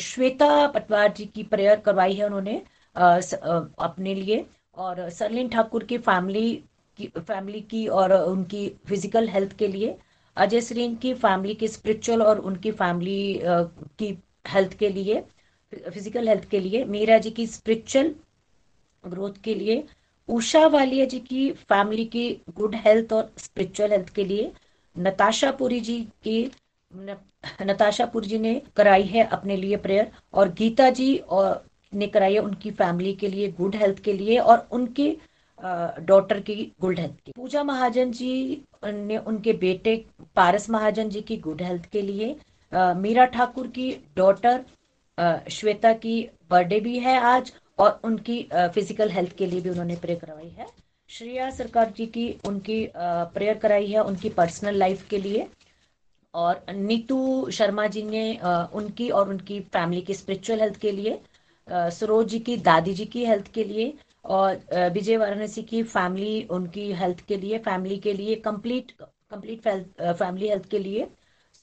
श्वेता पटवार जी की प्रेयर करवाई है उन्होंने अपने लिए, और सरलिन ठाकुर की फैमिली की फैमिली की और उनकी फ़िज़िकल हेल्थ के लिए, अजय श्रीन की फैमिली की स्पिरिचुअल और उनकी फैमिली की हेल्थ के लिए फ़िज़िकल हेल्थ के लिए, मीरा जी की स्पिरिचुअल ग्रोथ के लिए उषा वालिया जी की फैमिली की गुड हेल्थ और स्पिरिचुअल हेल्थ के लिए नताशा पुरी जी की, नताशा पुरी जी ने कराई है अपने लिए प्रेयर और गीता जी और, ने कराई है उनकी फैमिली के लिए गुड हेल्थ के लिए और उनके डॉटर की गुड हेल्थ की पूजा महाजन जी ने उनके बेटे पारस महाजन जी की गुड हेल्थ के लिए मीरा ठाकुर की डॉटर श्वेता की बर्थडे भी है आज और उनकी फ़िज़िकल हेल्थ के लिए भी उन्होंने प्रेयर करवाई है। श्रेया सरकार जी की उनकी प्रेयर कराई है उनकी पर्सनल लाइफ के लिए। और नीतू शर्मा जी ने उनकी और उनकी फैमिली की स्पिरिचुअल हेल्थ के लिए सरोज जी की, दादी जी की हेल्थ के लिए और विजय वाराणसी की फैमिली उनकी हेल्थ के लिए फैमिली के लिए कंप्लीट कंप्लीट फैमिली हेल्थ के लिए,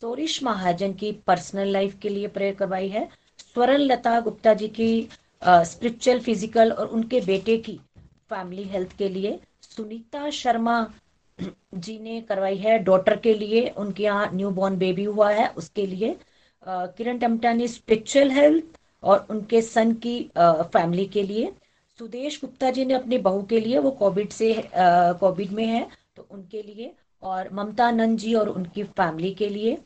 सोरिश महाजन की पर्सनल लाइफ के लिए प्रेयर करवाई है। स्वरण लता गुप्ता जी की स्पिरिचुअल फ़िज़िकल और उनके बेटे की फैमिली हेल्थ के लिए सुनीता शर्मा जी ने करवाई है डॉटर के लिए। उनके यहाँ न्यू बॉर्न बेबी हुआ है, उसके लिए किरण टमटा ने स्पिरिचुअल हेल्थ और उनके सन की फैमिली के लिए। सुदेश गुप्ता जी ने अपनी बहू के लिए, वो कोविड से कोविड में है तो उनके लिए और ममता नंद जी और उनकी फैमिली के लिए।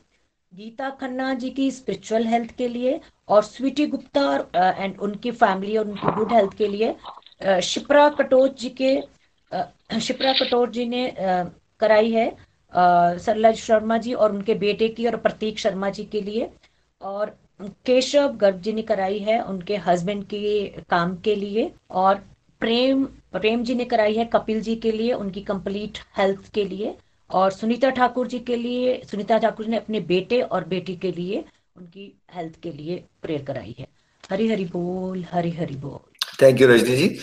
गीता खन्ना जी की स्पिरिचुअल हेल्थ के लिए और स्वीटी गुप्ता एंड उनकी फैमिली और उनकी गुड हेल्थ के लिए शिप्रा कटोच जी के शिप्रा कटोच जी ने कराई है सरलज शर्मा जी और उनके बेटे की और प्रतीक शर्मा जी के लिए और केशव गर्ग जी ने कराई है उनके हस्बैंड के काम के लिए और प्रेम प्रेम जी ने कराई है कपिल जी के लिए उनकी कंप्लीट हेल्थ के लिए और सुनीता ठाकुर जी के लिए, सुनीता ठाकुर जी ने अपने बेटे और बेटी के लिए उनकी हेल्थ के लिए प्रेयर कराई है। हरी हरी बोल हरी हरी बोल। Thank you Rajni ji.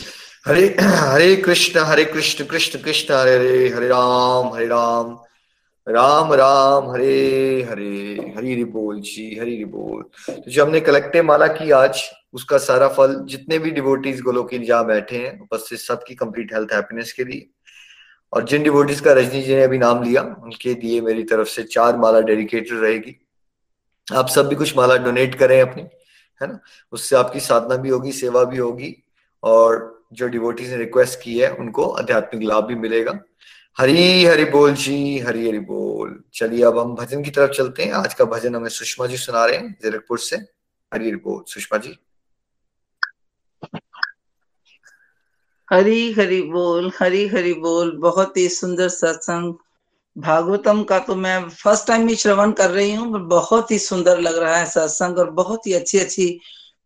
हरे हरे कृष्ण हरे कृष्ण कृष्ण कृष्ण, हरे हरे हरे राम हरे राम। राम राम, हरे हरे हरी बोल जी हरी हरि बोल। तो जो हमने कलेक्टिव माला की आज, उसका सारा फल जितने भी डिवोटीज गोलोक के बैठे हैं, उपस्थित सबकी कंप्लीट हेल्थ हैप्पीनेस के लिए। और जिन डिवोटीज का रजनी जी ने अभी नाम लिया, उनके दिए मेरी तरफ़ से चार माला डेडिकेटेड रहेगी। आप सब भी कुछ माला डोनेट करें अपनी, है ना? उससे आपकी साधना भी होगी, सेवा भी होगी, और जो डिवोटीज ने रिक्वेस्ट की है, उनको आध्यात्मिक लाभ भी मिलेगा। हरी हरि बोल जी, हरी हरि बोल। चलिए अब हम भजन की तरफ़ चलते हैं। आज का भजन हमें सुषमा जी सुना रहे हैं जीरकपुर से। हरी हरि बोल, सुषमा जी। हरी हरी बोल, हरी हरी बोल, बहुत ही सुंदर सत्संग। भागवतम का तो मैं फ़र्स्ट टाइम ही श्रवण कर रही हूँ बहुत ही सुंदर लग रहा है सत्संग और बहुत ही अच्छी अच्छी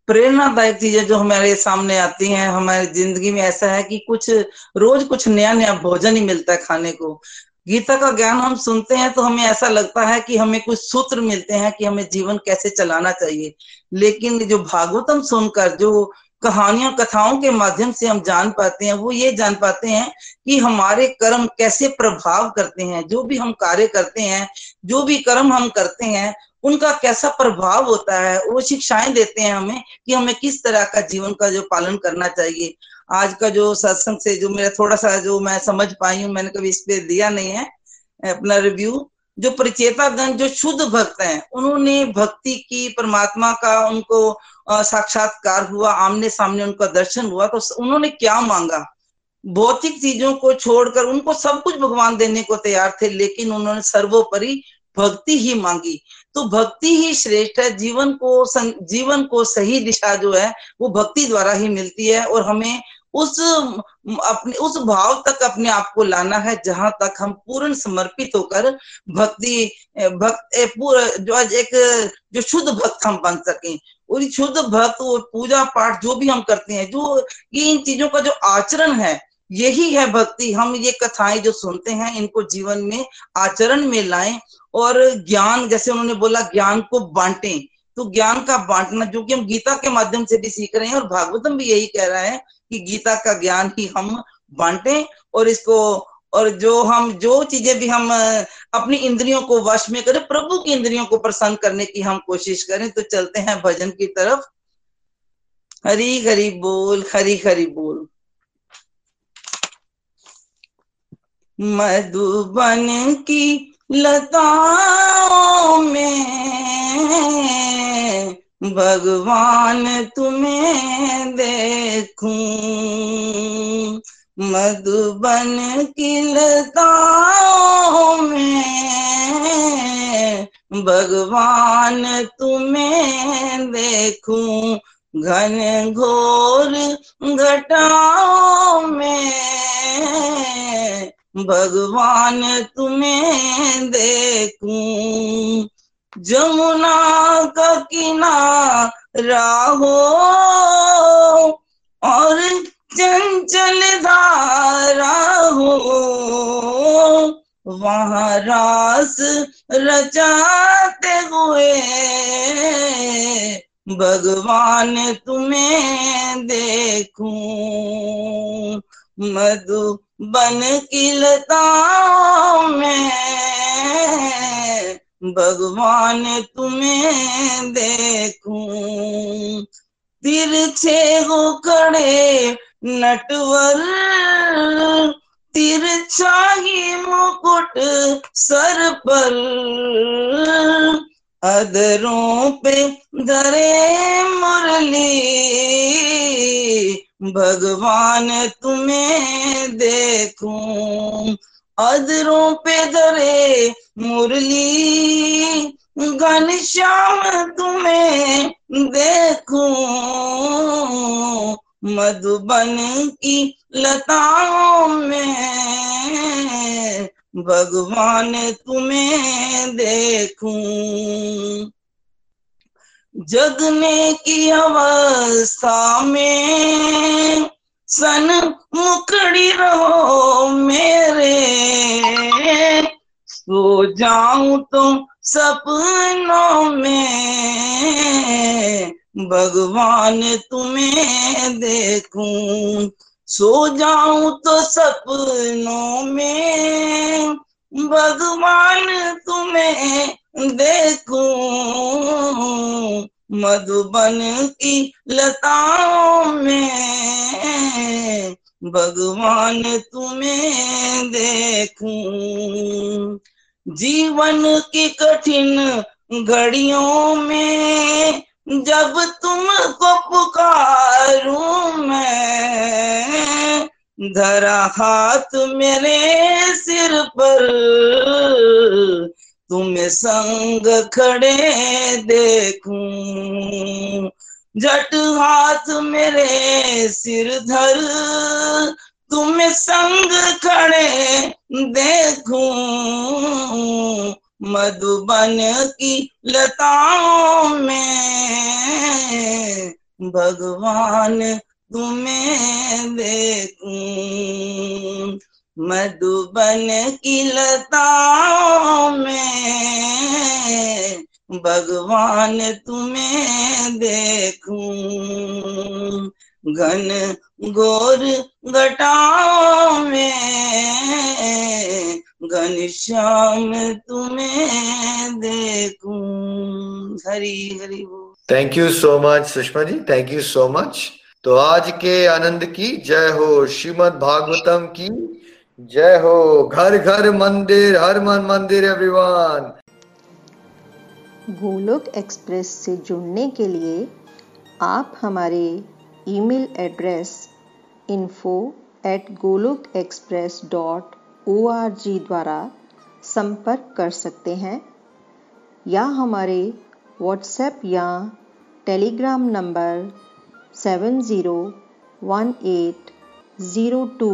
प्रेरणादायक चीज़ें जो हमारे सामने आती हैं। हमारी ज़िंदगी में ऐसा है कि कुछ, रोज कुछ नया नया भोजन ही मिलता है खाने को। गीता का ज्ञान हम सुनते हैं तो हमें ऐसा लगता है कि हमें कुछ सूत्र मिलते हैं कि हमें जीवन कैसे चलाना चाहिए। लेकिन जो भागवतम सुनकर जो कहानियों, कथाओं के माध्यम से हम जान पाते हैं, वो ये जान पाते हैं कि हमारे कर्म कैसे प्रभाव करते हैं, जो भी हम कार्य करते हैं, जो भी कर्म हम करते हैं, उनका कैसा प्रभाव होता है, वो शिक्षाएँ देते हैं हमें कि हमें किस तरह का जीवन का जो पालन करना चाहिए। आज का जो सत्संग से जो मेरा थोड़ा सा जो मैं समझ पाई हूँ, मैंने कभी इस पे दिया नहीं है, अपना रिव्यू जो परिचेतागण, जो शुद्ध भक्त हैं, उन्होंने भक्ति की, परमात्मा का उनको साक्षात्कार हुआ आमने सामने उनका दर्शन हुआ तो उन्होंने क्या मांगा? भौतिक चीज़ों को छोड़कर उनको सब कुछ भगवान देने को तैयार थे, लेकिन उन्होंने सर्वोपरि भक्ति ही मांगी। तो भक्ति ही श्रेष्ठ है, जीवन को जीवन को सही दिशा जो है, वो भक्ति द्वारा ही मिलती है, और हमें उस अपने, उस भाव तक अपने आप को लाना है, जहाँ तक हम पूर्ण समर्पित होकर भक्ति भक्त जो आज एक, जो शुद्ध भक्त हम बन सकें। और शुद्ध भक्त और पूजा पाठ जो भी हम करते हैं, जो, ये इन चीज़ों का जो आचरण है, यही है भक्ति। हम ये कथाएँ जो सुनते हैं, इनको जीवन में आचरण में लाएँ और ज्ञान, जैसे उन्होंने बोला, ज्ञान को बांटें। तो ज्ञान का बांटना, जो कि हम गीता के माध्यम से भी सीख रहे हैं और भागवतम भी यही कह रहा है कि गीता का ज्ञान ही हम बांटें और इसको, और जो हम, जो चीज़ें भी हम अपनी इंद्रियों को वश में करें, प्रभु की इंद्रियों को प्रसन्न करने की हम कोशिश करें तो चलते हैं भजन की तरफ़। हरी हरी बोल, हरी हरी बोल। मधुबन की लताओं में भगवान तुम्हें देखूँ। मधुबन की लताओं में भगवान तुम्हें देखूँ। घन घोर घटाओं में भगवान तुम्हें देखूँ। जमुना का किनारा हो और चंचल धारा हो। वहाँ रास रचाते हुए भगवान तुम्हें देखूँ। मधु बन की लताओं में भगवान तुम्हें देखूँ। तिरछे हो कड़े नटवर तिरछा ही मुकुट सर पर। अदरों पे धरे मुरली, भगवान तुम्हें देखूँ। अदरों पे धरे मुरली। घनश्याम तुम्हें देखूँ। मधुबन की लताओं में भगवान तुम्हें देखूँ। जगने की अवस्था में सन मुखड़ी रहो मेरे। सो जाऊँ तो सपनों में, भगवान तुम्हें देखूँ। सो जाऊँ तो सपनों में, भगवान तुम्हें देखूँ। मधुबन की लताओं में भगवान तुम्हें देखूँ। जीवन की कठिन घड़ियों में जब तुमको पुकारूं मैं, धरा हाथ मेरे सिर पर तुम्हें संग खड़े देखूँ। जट हाथ मेरे सिर धर, तुम संग खड़े देखूँ। मधुबन की लताओं में भगवान तुम्हें देखूँ। मधुबन की लताओं में भगवान तुम्हें देखूँ। घन गोर घटाओं में घन श्याम तुम्हें देखूँ। हरी हरी बोल। Thank you so much Sushma ji thank you so much तो आज के आनंद की जय हो। श्रीमद भागवतम की जय हो। घर घर मंदिर, हर मन मंदिर एवरीवन गोलोक एक्सप्रेस से जुड़ने के लिए आप हमारे email address info at Golok express dot O R G द्वारा संपर्क कर सकते हैं, या हमारे व्हाट्सएप या Telegram number seven zero one eight zero two